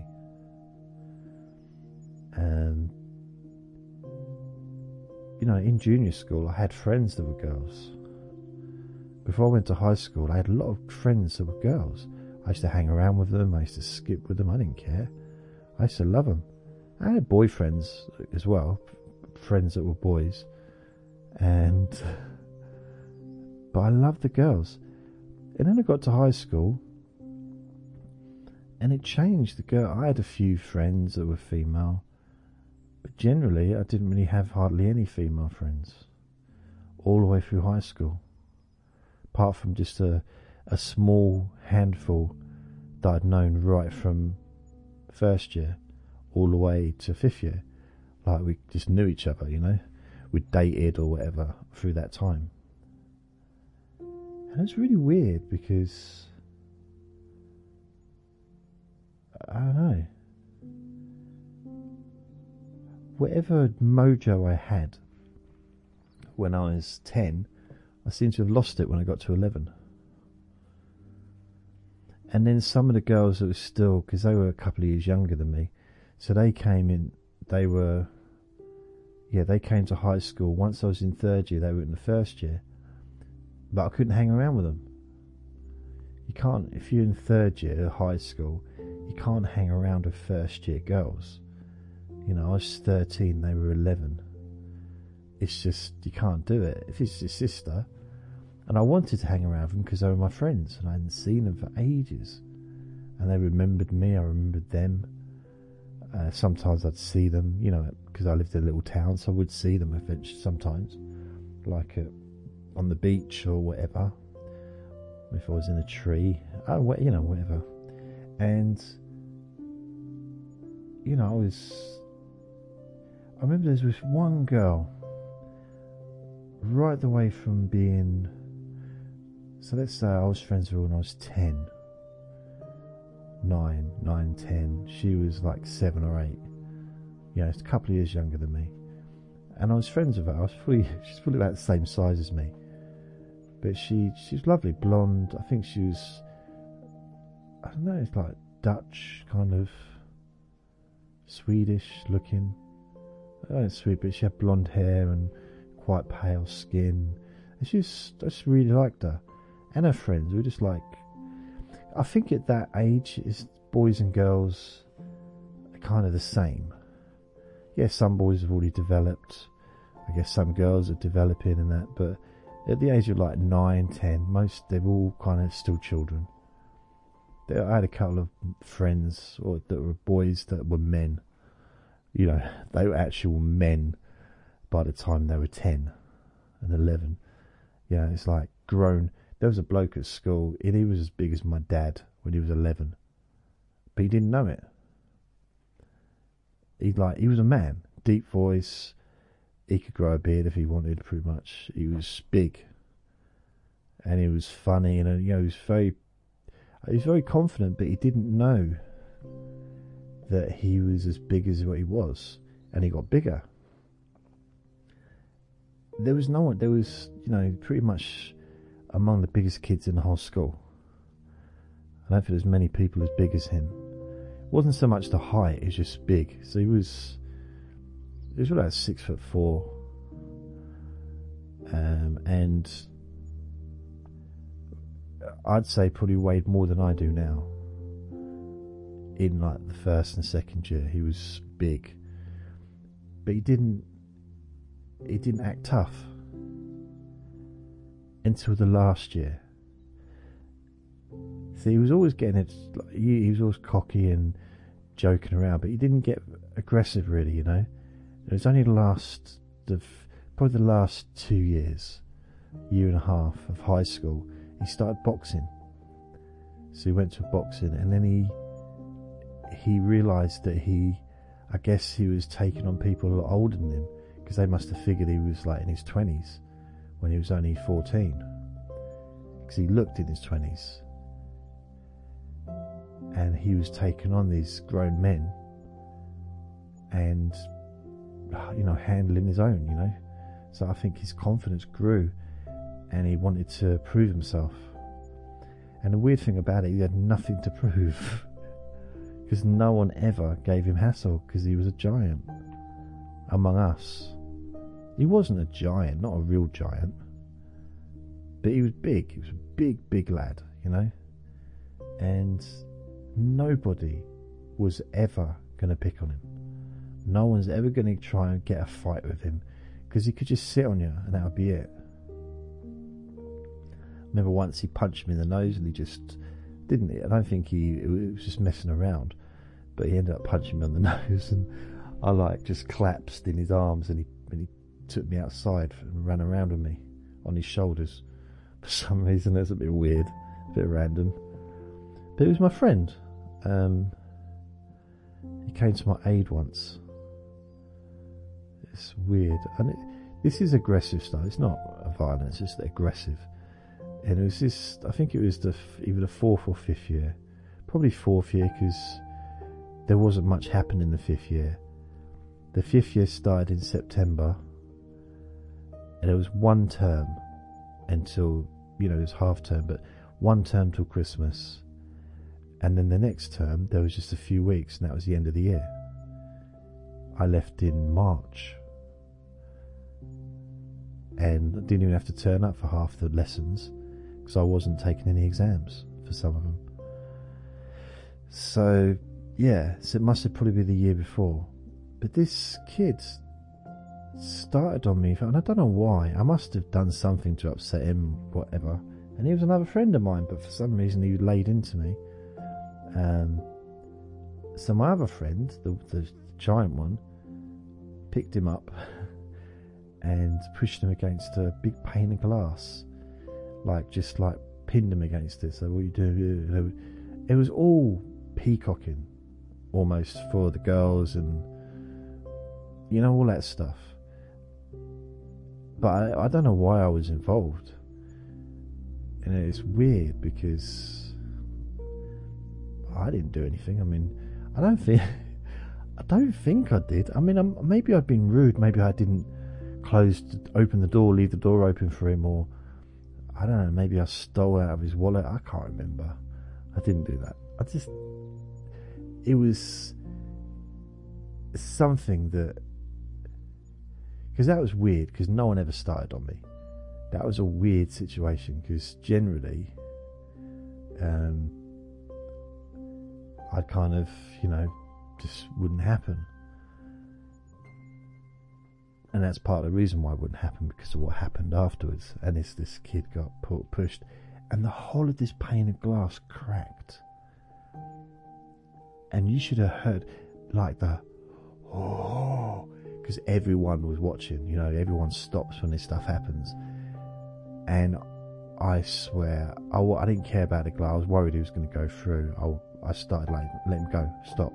And you know, in junior school, I had friends that were girls. Before I went to high school, I had a lot of friends that were girls. I used to hang around with them. I used to skip with them. I didn't care. I used to love them. I had boyfriends as well, friends that were boys, and but I loved the girls. And then I got to high school, and it changed. The girl, I had a few friends that were female, generally I didn't really have hardly any female friends all the way through high school apart from just a, a small handful that I'd known right from first year all the way to fifth year. Like we just knew each other, you know. We dated or whatever through that time. And it's really weird because I don't know. Whatever mojo I had when I was 10 I seem to have lost it when I got to 11. And then some of the girls that were still, because they were a couple of years younger than me, so they came in, they were, yeah, they came to high school. Once I was in third year, they were in the first year. But I couldn't hang around with them. You can't, if you're in third year of high school, you can't hang around with first year girls. You know, I was 13, they were 11. It's just, you can't do it. If it's your sister, and I wanted to hang around them because they were my friends and I hadn't seen them for ages. And they remembered me, I remembered them. Uh, sometimes I'd see them, you know, because I lived in a little town, so I would see them eventually sometimes, like uh, on the beach or whatever. If I was in a tree, oh, you know, whatever. And, you know, I was. I remember there was this one girl right the way from being so let's say I was friends with her when I was 10, 9, 9, 10. She was like 7 or 8. You know, it's a couple of years younger than me. And I was friends with her. I was fully, [laughs] she's probably about the same size as me. but she she's lovely, blonde. I think she was. I don't know. It's like Dutch kind of Swedish looking. Oh, sweet, but she had blonde hair and quite pale skin. And she was, I just really liked her. And her friends were just like, I think at that age, is boys and girls are kind of the same. Yes, some boys have already developed. I guess some girls are developing and that, but at the age of like 9, 10, most, they're all kind of still children. I had a couple of friends or that were boys that were men. You know, they were actual men by the time they were 10 and 11. You know, it's like grown. There was a bloke at school, and he was as big as my dad when he was 11. But he didn't know it. He like he was a man, deep voice. He could grow a beard if he wanted, pretty much. He was big, and he was funny, and you know he was very he was very confident, but he didn't know that he was as big as what he was, and he got bigger. There was no one. There was, you know, pretty much among the biggest kids in the whole school. I don't think there's many people as big as him. It wasn't so much the height; it was just big. So he was, he was about six foot four, um, and I'd say probably weighed more than I do now. In like the first and second year, he was big, but he didn't. He didn't act tough until the last year. See, he was always getting it. He, was always cocky and joking around, but he didn't get aggressive really. You know, it was only the last, the probably the last two years, year and a half of high school he started boxing. So he went to boxing, and then he he realised that he, I guess he was taking on people a lot older than him because they must have figured he was like in his twenties when he was only fourteen. Because he looked in his twenties, and he was taking on these grown men, and you know handling his own, you know. So I think his confidence grew and he wanted to prove himself. And the weird thing about it, he had nothing to [laughs] prove because no one ever gave him hassle because he was a giant among us. He wasn't a giant, not a real giant, but he was big. He was a big, big lad, you know, and nobody was ever going to pick on him. No one's ever going to try and get a fight with him because he could just sit on you and that would be it remember once he punched me in the nose and he just didn't. I don't think he it was just messing around, but he ended up punching me on the [laughs] nose and I like just collapsed in his arms and he and he took me outside and ran around with me on his shoulders. [laughs] For some reason, that's a bit weird, a bit random. But it was my friend. Um, he came to my aid once. It's weird, and it, this is aggressive stuff. It's not violence; it's aggressive and it was this. I think it was the either the fourth or fifth year, probably fourth year because there wasn't much happened in the fifth year. The fifth year started in September, and it was one term until you know it was half term, but one term till Christmas, and then the next term there was just a few weeks, and that was the end of the year. I left in March and didn't even have to turn up for half the lessons because I wasn't taking any exams for some of them. So, yeah, so it must have probably been the year before. But this kid started on me, and I don't know why. I must have done something to upset him, whatever. And he was another friend of mine, but for some reason he laid into me. Um, so my other friend, the, the giant one, picked him up [laughs] and pushed him against a big pane of glass like just like pinned him against it. So what you do? [laughs] It was all peacocking, almost for the girls and you know all that stuff. But I, I don't know why I was involved, and it's weird because I didn't do anything. I mean, I don't think. [laughs] I don't think I did. I mean, I'm, maybe I'd been rude. Maybe I didn't close, open the door, leave the door open for him, or I don't know, maybe I stole out of his wallet. I can't remember. I didn't do that. I just, it was something that, because that was weird, because no one ever started on me. That was a weird situation, because generally, um, I'd kind of, you know, just wouldn't happen. And that's part of the reason why it wouldn't happen because of what happened afterwards. And it's this kid got pushed, and the whole of this pane of glass cracked. And you should have heard, like the, oh, because everyone was watching. You know, everyone stops when this stuff happens. And I swear, I, I didn't care about the glass. I was worried he was going to go through. I, I started like, let him go, stop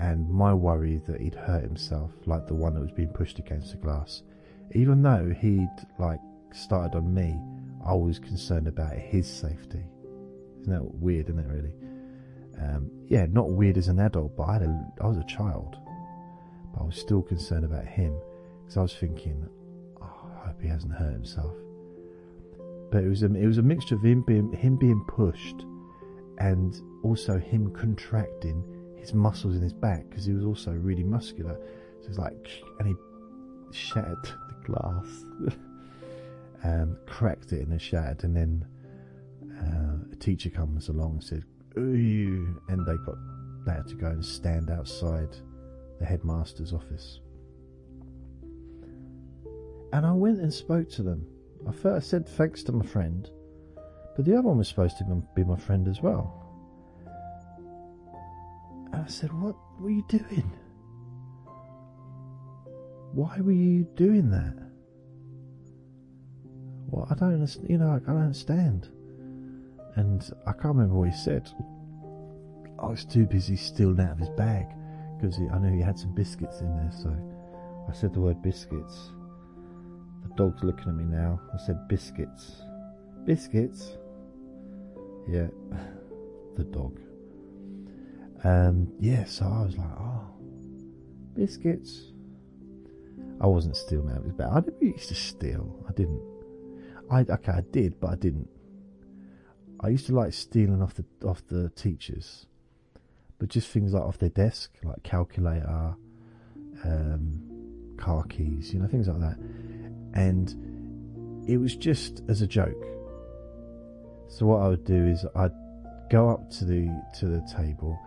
and my worry that he'd hurt himself like the one that was being pushed against the glass. Even though he'd like started on me, I was concerned about his safety. Isn't that weird, isn't it really? Um, yeah, not weird as an adult, but I, had a, I was a child. But I was still concerned about him because I was thinking, oh, I hope he hasn't hurt himself. But it was a, it was a mixture of him being him being pushed and also him contracting his muscles in his back because he was also really muscular. So it's like, and he shattered [laughs] the glass, [laughs] um, cracked it and it shattered. And then uh, a teacher comes along and said, And they got they had to go and stand outside the headmaster's office. And I went and spoke to them. I first said thanks to my friend, but the other one was supposed to be my friend as well. And I said, What were you doing? Why were you doing that? Well, I don't. You know, I don't understand. And I can't remember what he said. I was too busy stealing out of his bag because I knew he had some biscuits in there. So I said the word biscuits. The dog's looking at me now. I said biscuits. Biscuits? Yeah, [laughs] the dog. Um, yeah, so I was like, oh, biscuits. I wasn't stealing out of his bag. I never used to steal. I didn't. I okay, I did, but I didn't. I used to like stealing off the off the teachers, but just things like off their desk, like calculator, um, car keys, you know, things like that. And it was just as a joke. So what I would do is I'd go up to the to the table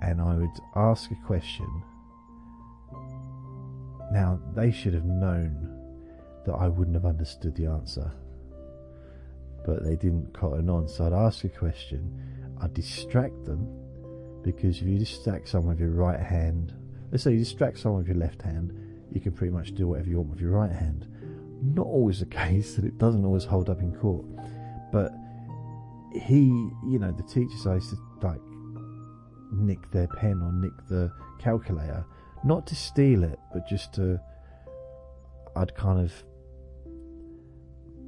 and I would ask a question. Now, they should have known that I wouldn't have understood the answer, but they didn't cotton on. So I'd ask a question, I'd distract them because if you distract someone with your right hand, let's say you distract someone with your left hand, you can pretty much do whatever you want with your right hand. Not always the [laughs] case, and it doesn't always hold up in court, but he, you know, the teachers I used to like nick their pen or nick the calculator. Not to steal it, but just to. I'd kind of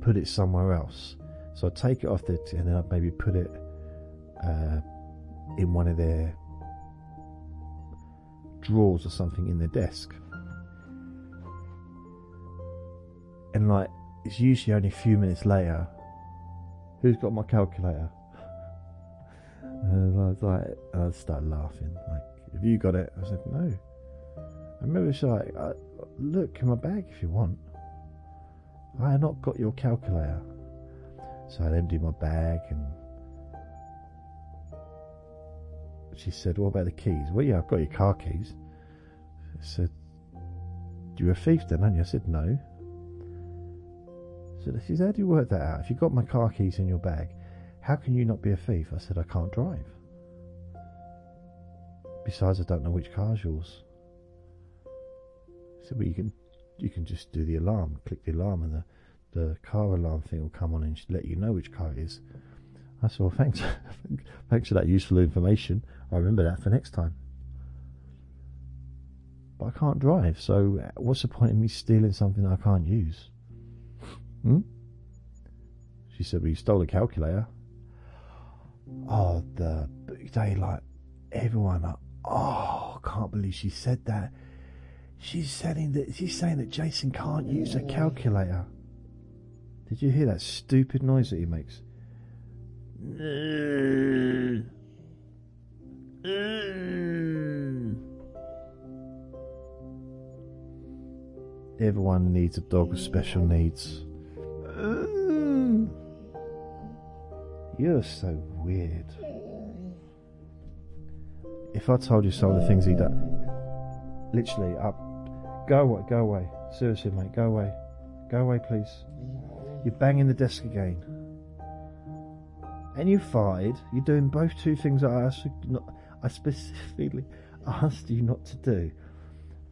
put it somewhere else. So I'd take it off there and then I'd maybe put it uh, in one of their drawers or something in their desk. And like, it's usually only a few minutes later. Who's got my calculator? [laughs] And I was like, I started laughing. Like, have you got it? I said, no. I remember she like, uh, look in my bag if you want. I had not got your calculator. So I'd emptied my bag and she said, What about the keys? Well, yeah, I've got your car keys. I said, You're a thief then, aren't you? I said, No. So she said, How do you work that out? If you've got my car keys in your bag, how can you not be a thief? I said, I can't drive. Besides, I don't know which car's yours. He said, Well, you can, you can just do the alarm, click the alarm, and the, the car alarm thing will come on and let you know which car it is. I said, Well, thanks, [laughs] thanks for that useful information. I remember that for next time. But I can't drive, so what's the point in me stealing something I can't use? Hmm? She said, Well, you stole a calculator oh, the like everyone like, oh, can't believe she said that. She's saying that she's saying that Jason can't use a calculator. Did you hear that stupid noise that he makes? Everyone needs a dog with special needs. You're so weird. If I told you some of the things he does, literally, up, go away, go away. Seriously, mate, go away, go away, please. You're banging the desk again, and you fired. You're doing both two things I asked not. I specifically [laughs] asked you not to do.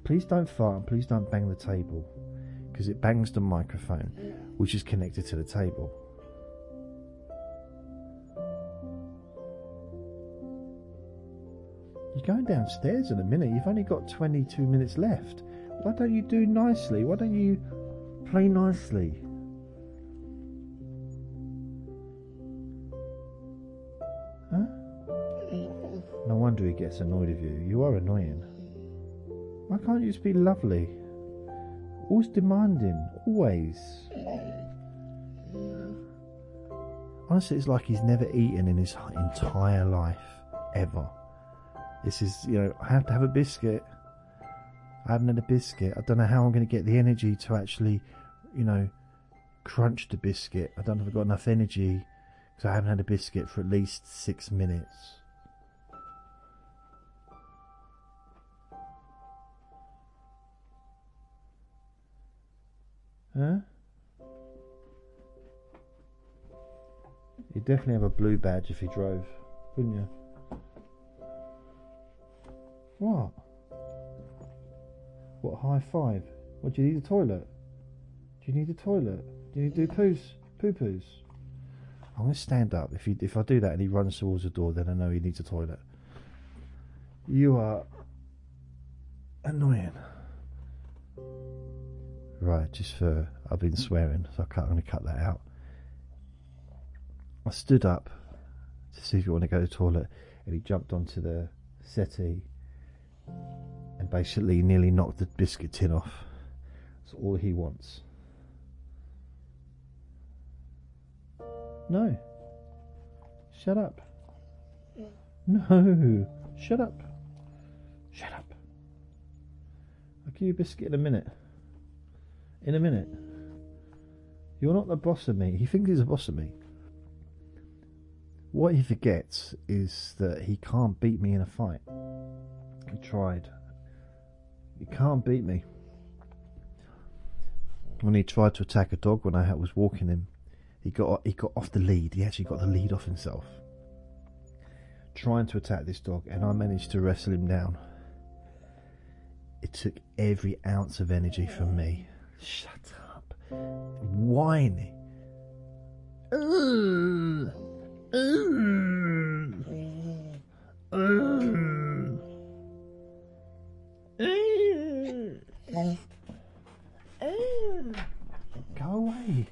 Please don't fart and please don't bang the table because it bangs the microphone, which is connected to the table. You're going downstairs in a minute. You've only got 22 minutes left. Why don't you do nicely? Why don't you play nicely? Wonder he gets annoyed with you. You are annoying. Why can't you just be lovely? Always demanding. Always. Honestly, it's like he's never eaten in his entire life. Ever. This is, you know, I have to have a biscuit. I haven't had a biscuit. I don't know how I'm going to get the energy to actually, you know, crunch the biscuit. I don't know if I've got enough energy because I haven't had a biscuit for at least six minutes. Huh? You'd definitely have a blue badge if he drove, wouldn't you? What? What, high five? What, do you need a toilet? Do you need a toilet? Do you need to do poos? Poo poos? I'm to stand up. If, you, if I do that and he runs towards the door, then I know he needs a toilet. You are annoying. Right, just for. I've been swearing, so I am going to cut that out. I stood up to see if you want to go to the toilet, and he jumped onto the settee and basically nearly knocked the biscuit tin off. That's all he wants. No. Shut up. No. Shut up. Shut up. I'll give you a biscuit in a minute. In a minute. You're not the boss of me. He thinks he's the boss of me. What he forgets is that he can't beat me in a fight. He tried. He can't beat me. When he tried to attack a dog when I was walking him, he got he got off the lead. He actually got the lead off himself. Trying to attack this dog, and I managed to wrestle him down. It took every ounce of energy from me. Shut up. Whiny. Go away.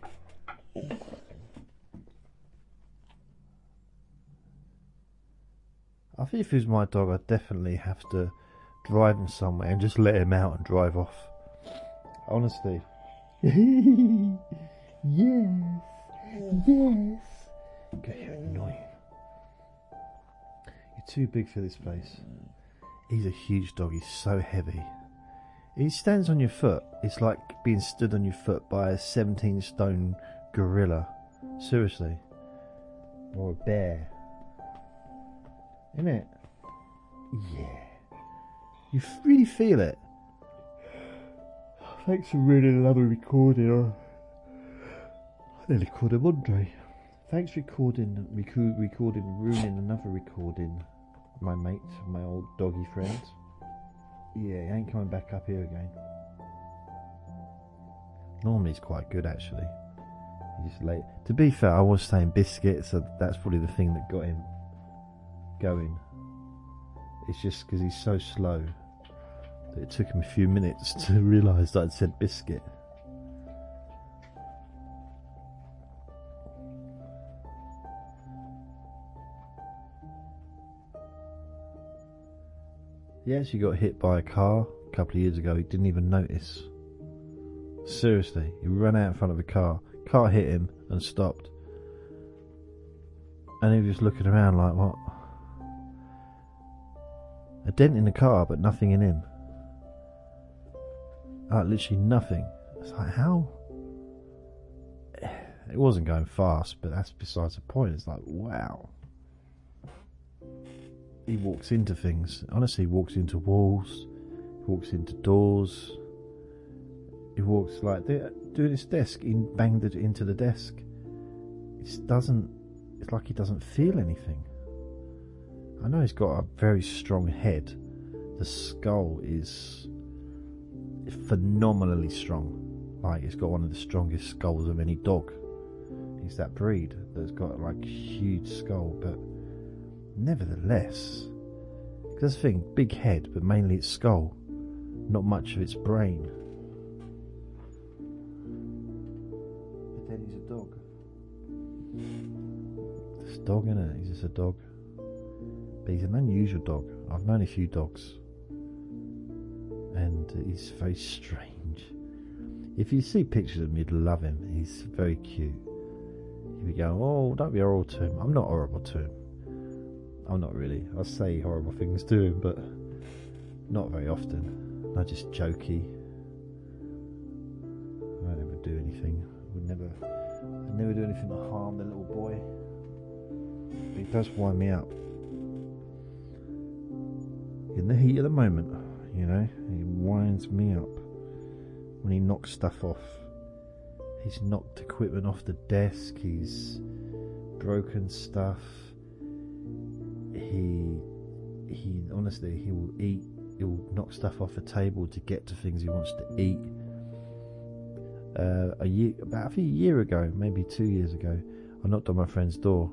I think if he was my dog, I'd definitely have to drive him somewhere and just let him out and drive off. Honestly. [laughs] yes. Yes. Okay, you're annoying. You're too big for this place. He's a huge dog. He's so heavy. He stands on your foot. It's like being stood on your foot by a 17 stone gorilla. Seriously. Or a bear. Isn't it? Yeah. You really feel it. Thanks for ruining another recording. I nearly called him Andre. Thanks for recording, recording, ruining another recording my mate, my old doggy friend. Yeah, he ain't coming back up here again. Normally he's quite good actually. He's late. To be fair, I was saying biscuits, so that's probably the thing that got him going. It's just because he's so slow that it took him a few minutes to [laughs] realise that I'd said biscuit. Yes, he got hit by a car a couple of years ago. He didn't even notice. Seriously, he ran out in front of a car, Car hit him and stopped. And he was just looking around like, what? A dent in the car, but nothing in him. Like, literally nothing. It's like, how? It wasn't going fast, but that's besides the point. It's like, wow. He walks into things. Honestly, he walks into walls. He walks into doors. He walks like doing his desk. He banged it into the desk. It doesn't. It's like he doesn't feel anything. I know he's got a very strong head. The skull is phenomenally strong. Like it's got one of the strongest skulls of any dog. He's that breed that's got like huge skull, but nevertheless, because the thing, big head, but mainly its skull, not much of its brain. But then he's a dog. This dog, in it, he's just a dog. But he's an unusual dog. I've known a few dogs, and he's very strange. If you see pictures of him, you'd love him. He's very cute. You'd be going, "Oh, don't be horrible to him." I'm not horrible to him. I'm not really. I say horrible things to him, but not very often. I just jokey. I never do anything. Would never. I'd never do anything to harm the little boy. But he does wind me up in the heat of the moment, you know, he winds me up when he knocks stuff off. He's knocked equipment off the desk, he's broken stuff. He he honestly he will eat he'll knock stuff off a table to get to things he wants to eat. Uh, a year about a year ago, maybe two years ago, I knocked on my friend's door.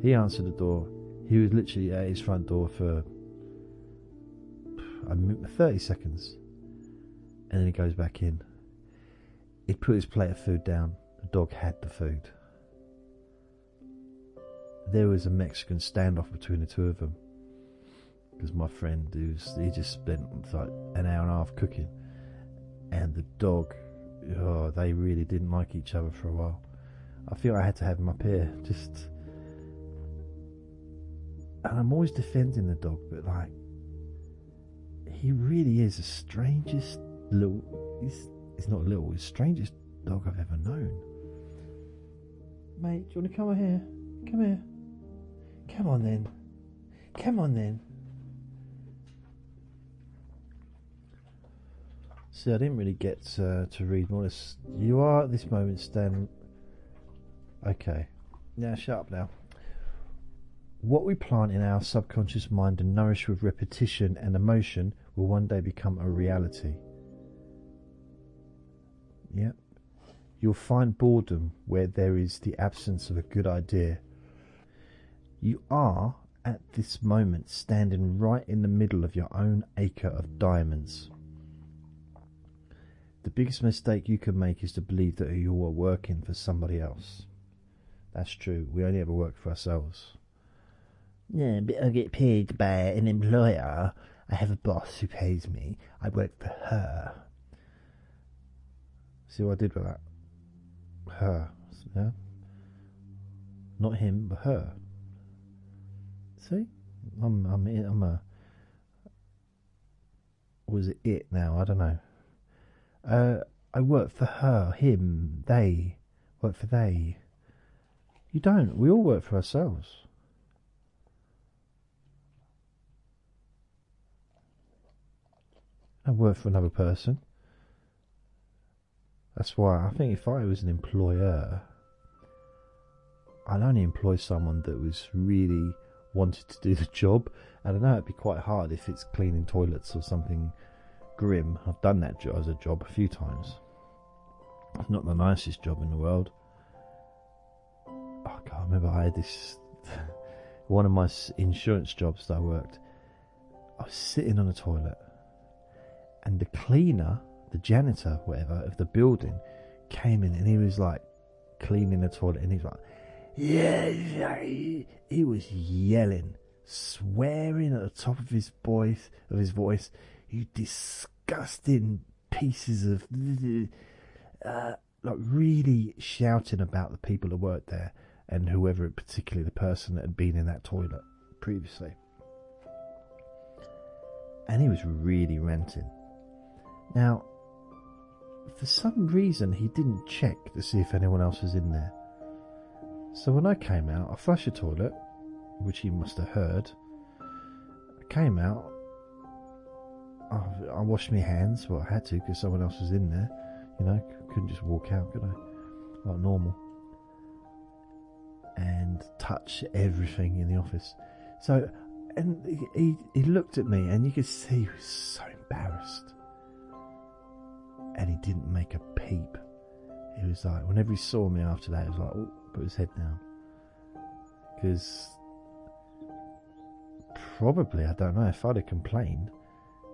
He answered the door. He was literally at his front door for 30 seconds, and then he goes back in. He put his plate of food down. The dog had the food. There was a Mexican standoff between the two of them because my friend who's he just spent like an hour and a half cooking, and the dog, oh, they really didn't like each other for a while. I feel I had to have him up here, just, and I'm always defending the dog, but like he really is the strangest little. He's, he's not little. He's the strangest dog I've ever known. Mate, do you want to come over here? Come here. Come on then. Come on then. See, I didn't really get uh, to read more. This. You are at this moment Stan. Okay. Now shut up now. What we plant in our subconscious mind and nourish with repetition and emotion will one day become a reality. Yep. You'll find boredom where there is the absence of a good idea. You are, at this moment, standing right in the middle of your own acre of diamonds. The biggest mistake you can make is to believe that you are working for somebody else. That's true. We only ever work for ourselves. Yeah, but I get paid by an employer. I have a boss who pays me. I work for her. See what I did with that? Her. Yeah? Not him, but her. See? I'm, I'm, I'm a. Was it it now? I don't know. Uh, I work for her, him, they. Work for they. You don't. We all work for ourselves. And work for another person. That's why I think if I was an employer, I'd only employ someone that was really wanted to do the job. And I know it'd be quite hard if it's cleaning toilets or something grim. I've done that as a job a few times. It's not the nicest job in the world. I can't remember. I had this [laughs] one of my insurance jobs that I worked. I was sitting on a toilet and the cleaner, the janitor, whatever, of the building came in and he was like cleaning the toilet and he was like, yeah, he was yelling, swearing at the top of his voice, of his voice, you disgusting pieces of. [laughs] Uh, like really shouting about the people that worked there and whoever, particularly the person that had been in that toilet previously. And he was really ranting. Now, for some reason, he didn't check to see if anyone else was in there. So when I came out, I flushed the toilet, which he must have heard. I came out, I, I washed my hands. Well, I had to because someone else was in there. You know, couldn't just walk out, could I? Like normal. And touch everything in the office. So, and he, he looked at me, and you could see he was so embarrassed. And he didn't make a peep. He was like, whenever he saw me after that, he was like, oh, put his head down. Because probably, I don't know, if I'd have complained,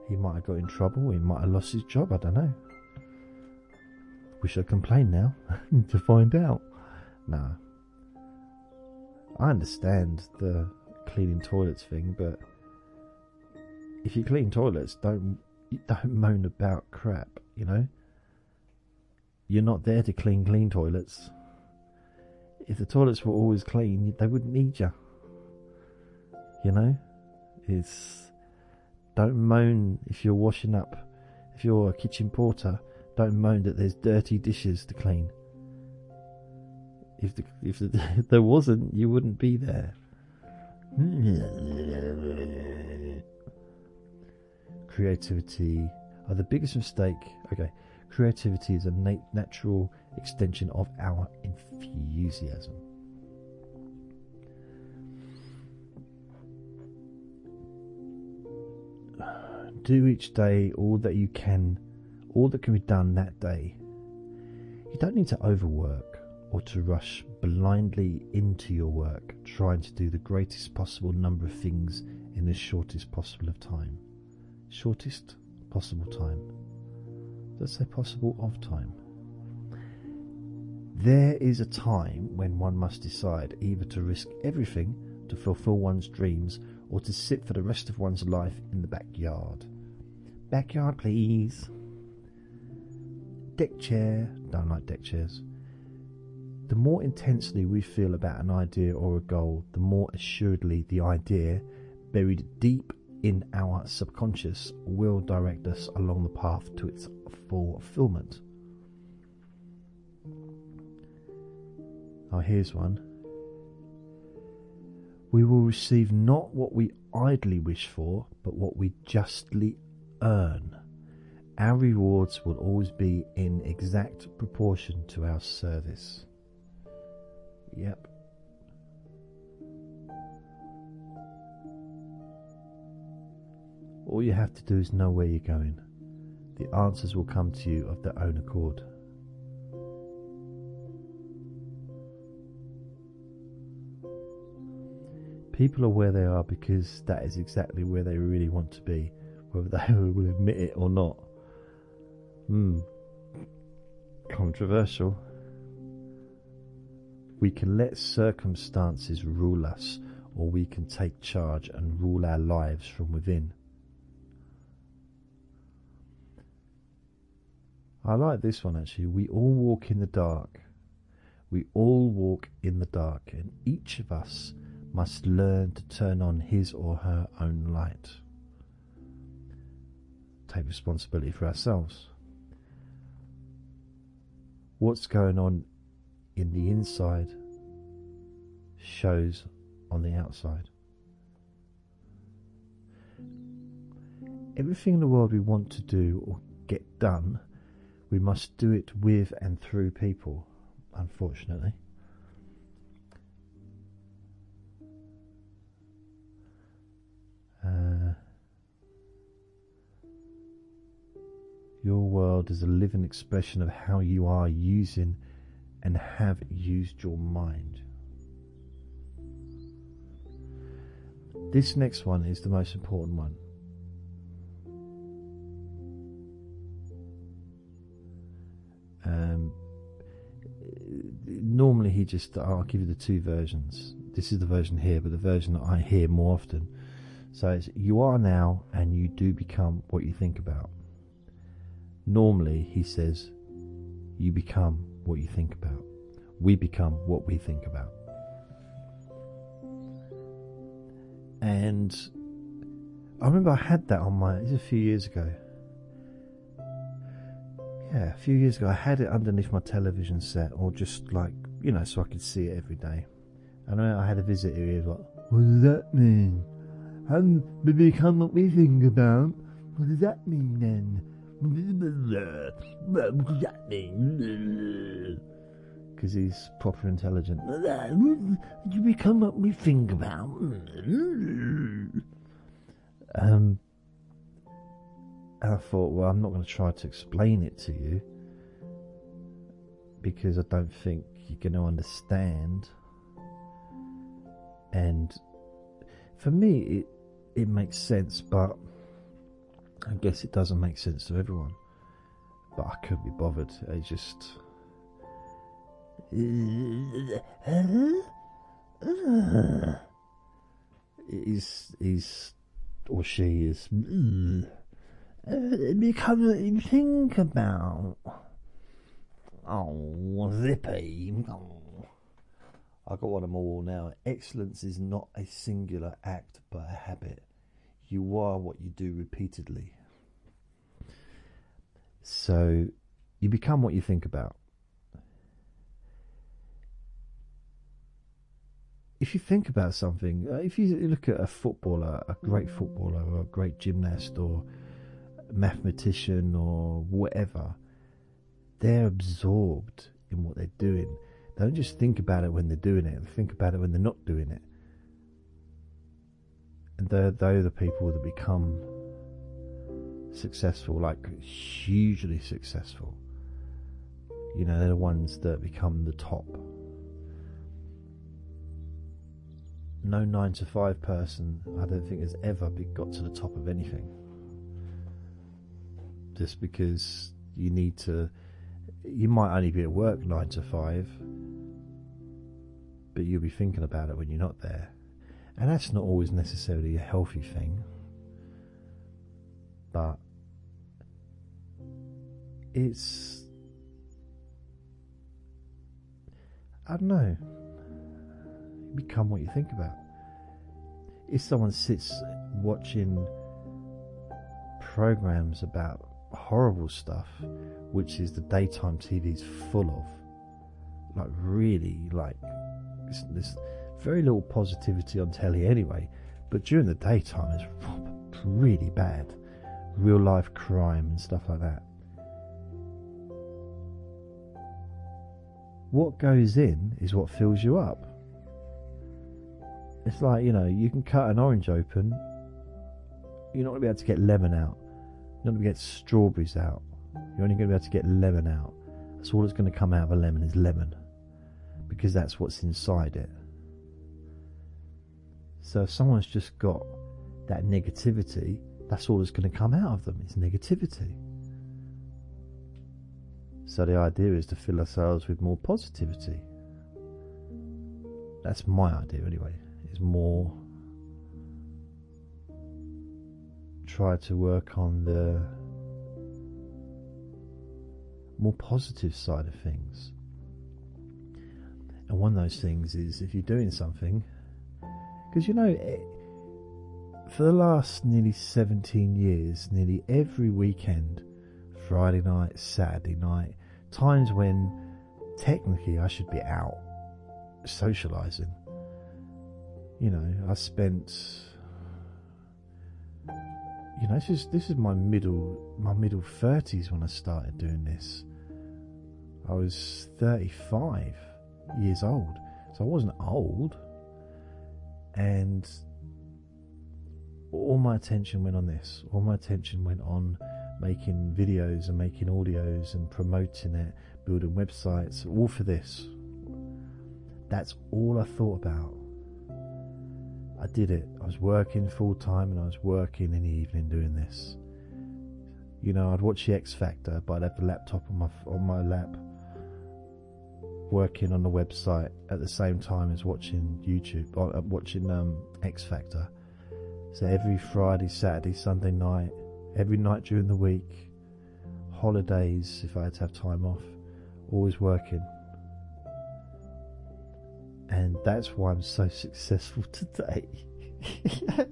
he might have got in trouble, he might have lost his job, I don't know. We should complain now [laughs] to find out. No. I understand the cleaning toilets thing, but if you clean toilets, don't don't moan about crap, you know? You're not there to clean clean toilets. If the toilets were always clean, they wouldn't need you. You know? It's don't moan if you're washing up. If you're a kitchen porter, don't moan that there's dirty dishes to clean. If, the, if, the, if [laughs] there wasn't, you wouldn't be there. [laughs] Creativity are the biggest mistake. Okay, creativity is a nat- natural extension of our enthusiasm. [sighs] Do each day all that you can, all that can be done that day. You don't need to overwork or to rush blindly into your work, trying to do the greatest possible number of things in the shortest possible of time. Shortest possible time. Let's say possible of time. There is a time when one must decide either to risk everything to fulfill one's dreams or to sit for the rest of one's life in the backyard. Backyard, please. Deck chair. Don't like deck chairs. The more intensely we feel about an idea or a goal, the more assuredly the idea, buried deep in our subconscious, will direct us along the path to its fulfillment. Oh, here's one. We will receive not what we idly wish for, but what we justly earn. Our rewards will always be in exact proportion to our service. Yep. All you have to do is know where you're going. The answers will come to you of their own accord. People are where they are because that is exactly where they really want to be whether they [laughs] will admit it or not. Hmm. Controversial. We can let circumstances rule us, or we can take charge and rule our lives from within. I like this one actually. We all walk in the dark. We all walk in the dark, and each of us must learn to turn on his or her own light take responsibility for ourselves. What's going on in the inside shows on the outside. Everything in the world we want to do or get done, we must do it with and through people, unfortunately. Uh, Your world is a living expression of how you are using and have used your mind. This next one is the most important one. Um, normally, he just, I'll give you the two versions. This is the version here, but the version that I hear more often. So it's you are now, and you do become what you think about. Normally, he says, you become what you think about. We become what we think about. And I remember I had that on my, it was a few years ago. Yeah, a few years ago, I had it underneath my television set, or just like, you know, so I could see it every day. And I had a visitor who was like, What does that mean? Haven't we become what we think about? What does that mean then? What does that mean? Because he's proper intelligent. You become what we think about. Um, and I thought, well, I'm not going to try to explain it to you because I don't think you're going to understand. And for me, it it makes sense, but I guess it doesn't make sense to everyone. But I couldn't be bothered. I just. Is he's, or she is. Uh, become what you think about. Oh, zippy. Oh. I got one of them all now. Excellence is not a singular act, but a habit. You are what you do repeatedly. So, you become what you think about. If you think about something, uh, if you look at a footballer, a great footballer, or a great gymnast, or mathematician or whatever, they're absorbed in what they're doing. They don't just think about it when they're doing it, they think about it when they're not doing it. And they're, they're the people that become successful, like hugely successful. You know, they're the ones that become the top. No nine to five person, I don't think, has ever got to the top of anything just because you need to. You might only be at work nine to five, but you'll be thinking about it when you're not there. And that's not always necessarily a healthy thing, but it's. I don't know. You become what you think about. If someone sits watching programs about horrible stuff, which is the daytime TV's full of. Like, really, like, there's very little positivity on telly anyway, but during the daytime it's [laughs] really bad. Real life crime and stuff like that. What goes in is what fills you up. It's like, you know, you can cut an orange open, you're not to be able to get lemon out you're not going to get strawberries out. You're only going to be able to get lemon out. That's all that's going to come out of a lemon is lemon. Because that's what's inside it. So if someone's just got that negativity, that's all that's going to come out of them is negativity. So the idea is to fill ourselves with more positivity. That's my idea anyway. Is more try to work on the more positive side of things. And one of those things is if you're doing something, because you know, eh, for the last nearly 17 years, nearly every weekend, Friday night, Saturday night, times when technically I should be out socializing. You know, I spent you know, this is this is my middle my middle thirties when I started doing this. I was thirty five years old, so I wasn't old, and all my attention went on this. All my attention went on making videos and making audios and promoting it, building websites, all for this. That's all I thought about. I did it. I was working full time and I was working in the evening doing this. You know, I'd watch the X Factor, but I'd have the laptop on my on my lap, working on the website at the same time as watching YouTube, uh, watching um, X Factor. So every Friday, Saturday, Sunday night, every night during the week, holidays if I had to have time off, always working. And that's why I'm so successful [laughs] today. [laughs]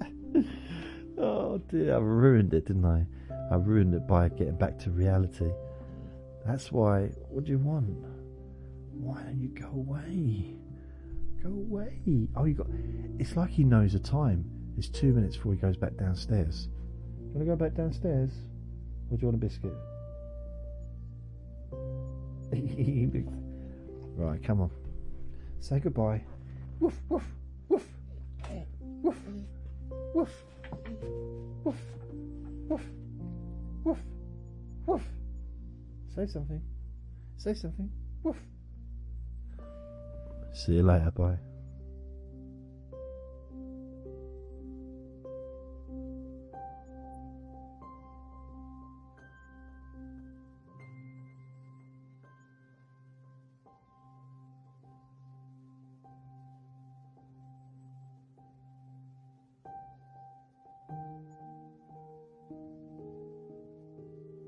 oh dear, I ruined it, didn't I? I ruined it by getting back to reality. That's why. What do you want? Why don't you go away? Go away. Oh, you got. It's like he knows the time. It's two minutes before he goes back downstairs. You want to go back downstairs? Or do you want a biscuit? [laughs] right, come on. Say goodbye. Woof, woof, woof. Woof, woof, woof, woof, woof, woof. Say something. Say something. Woof. See you later. Bye.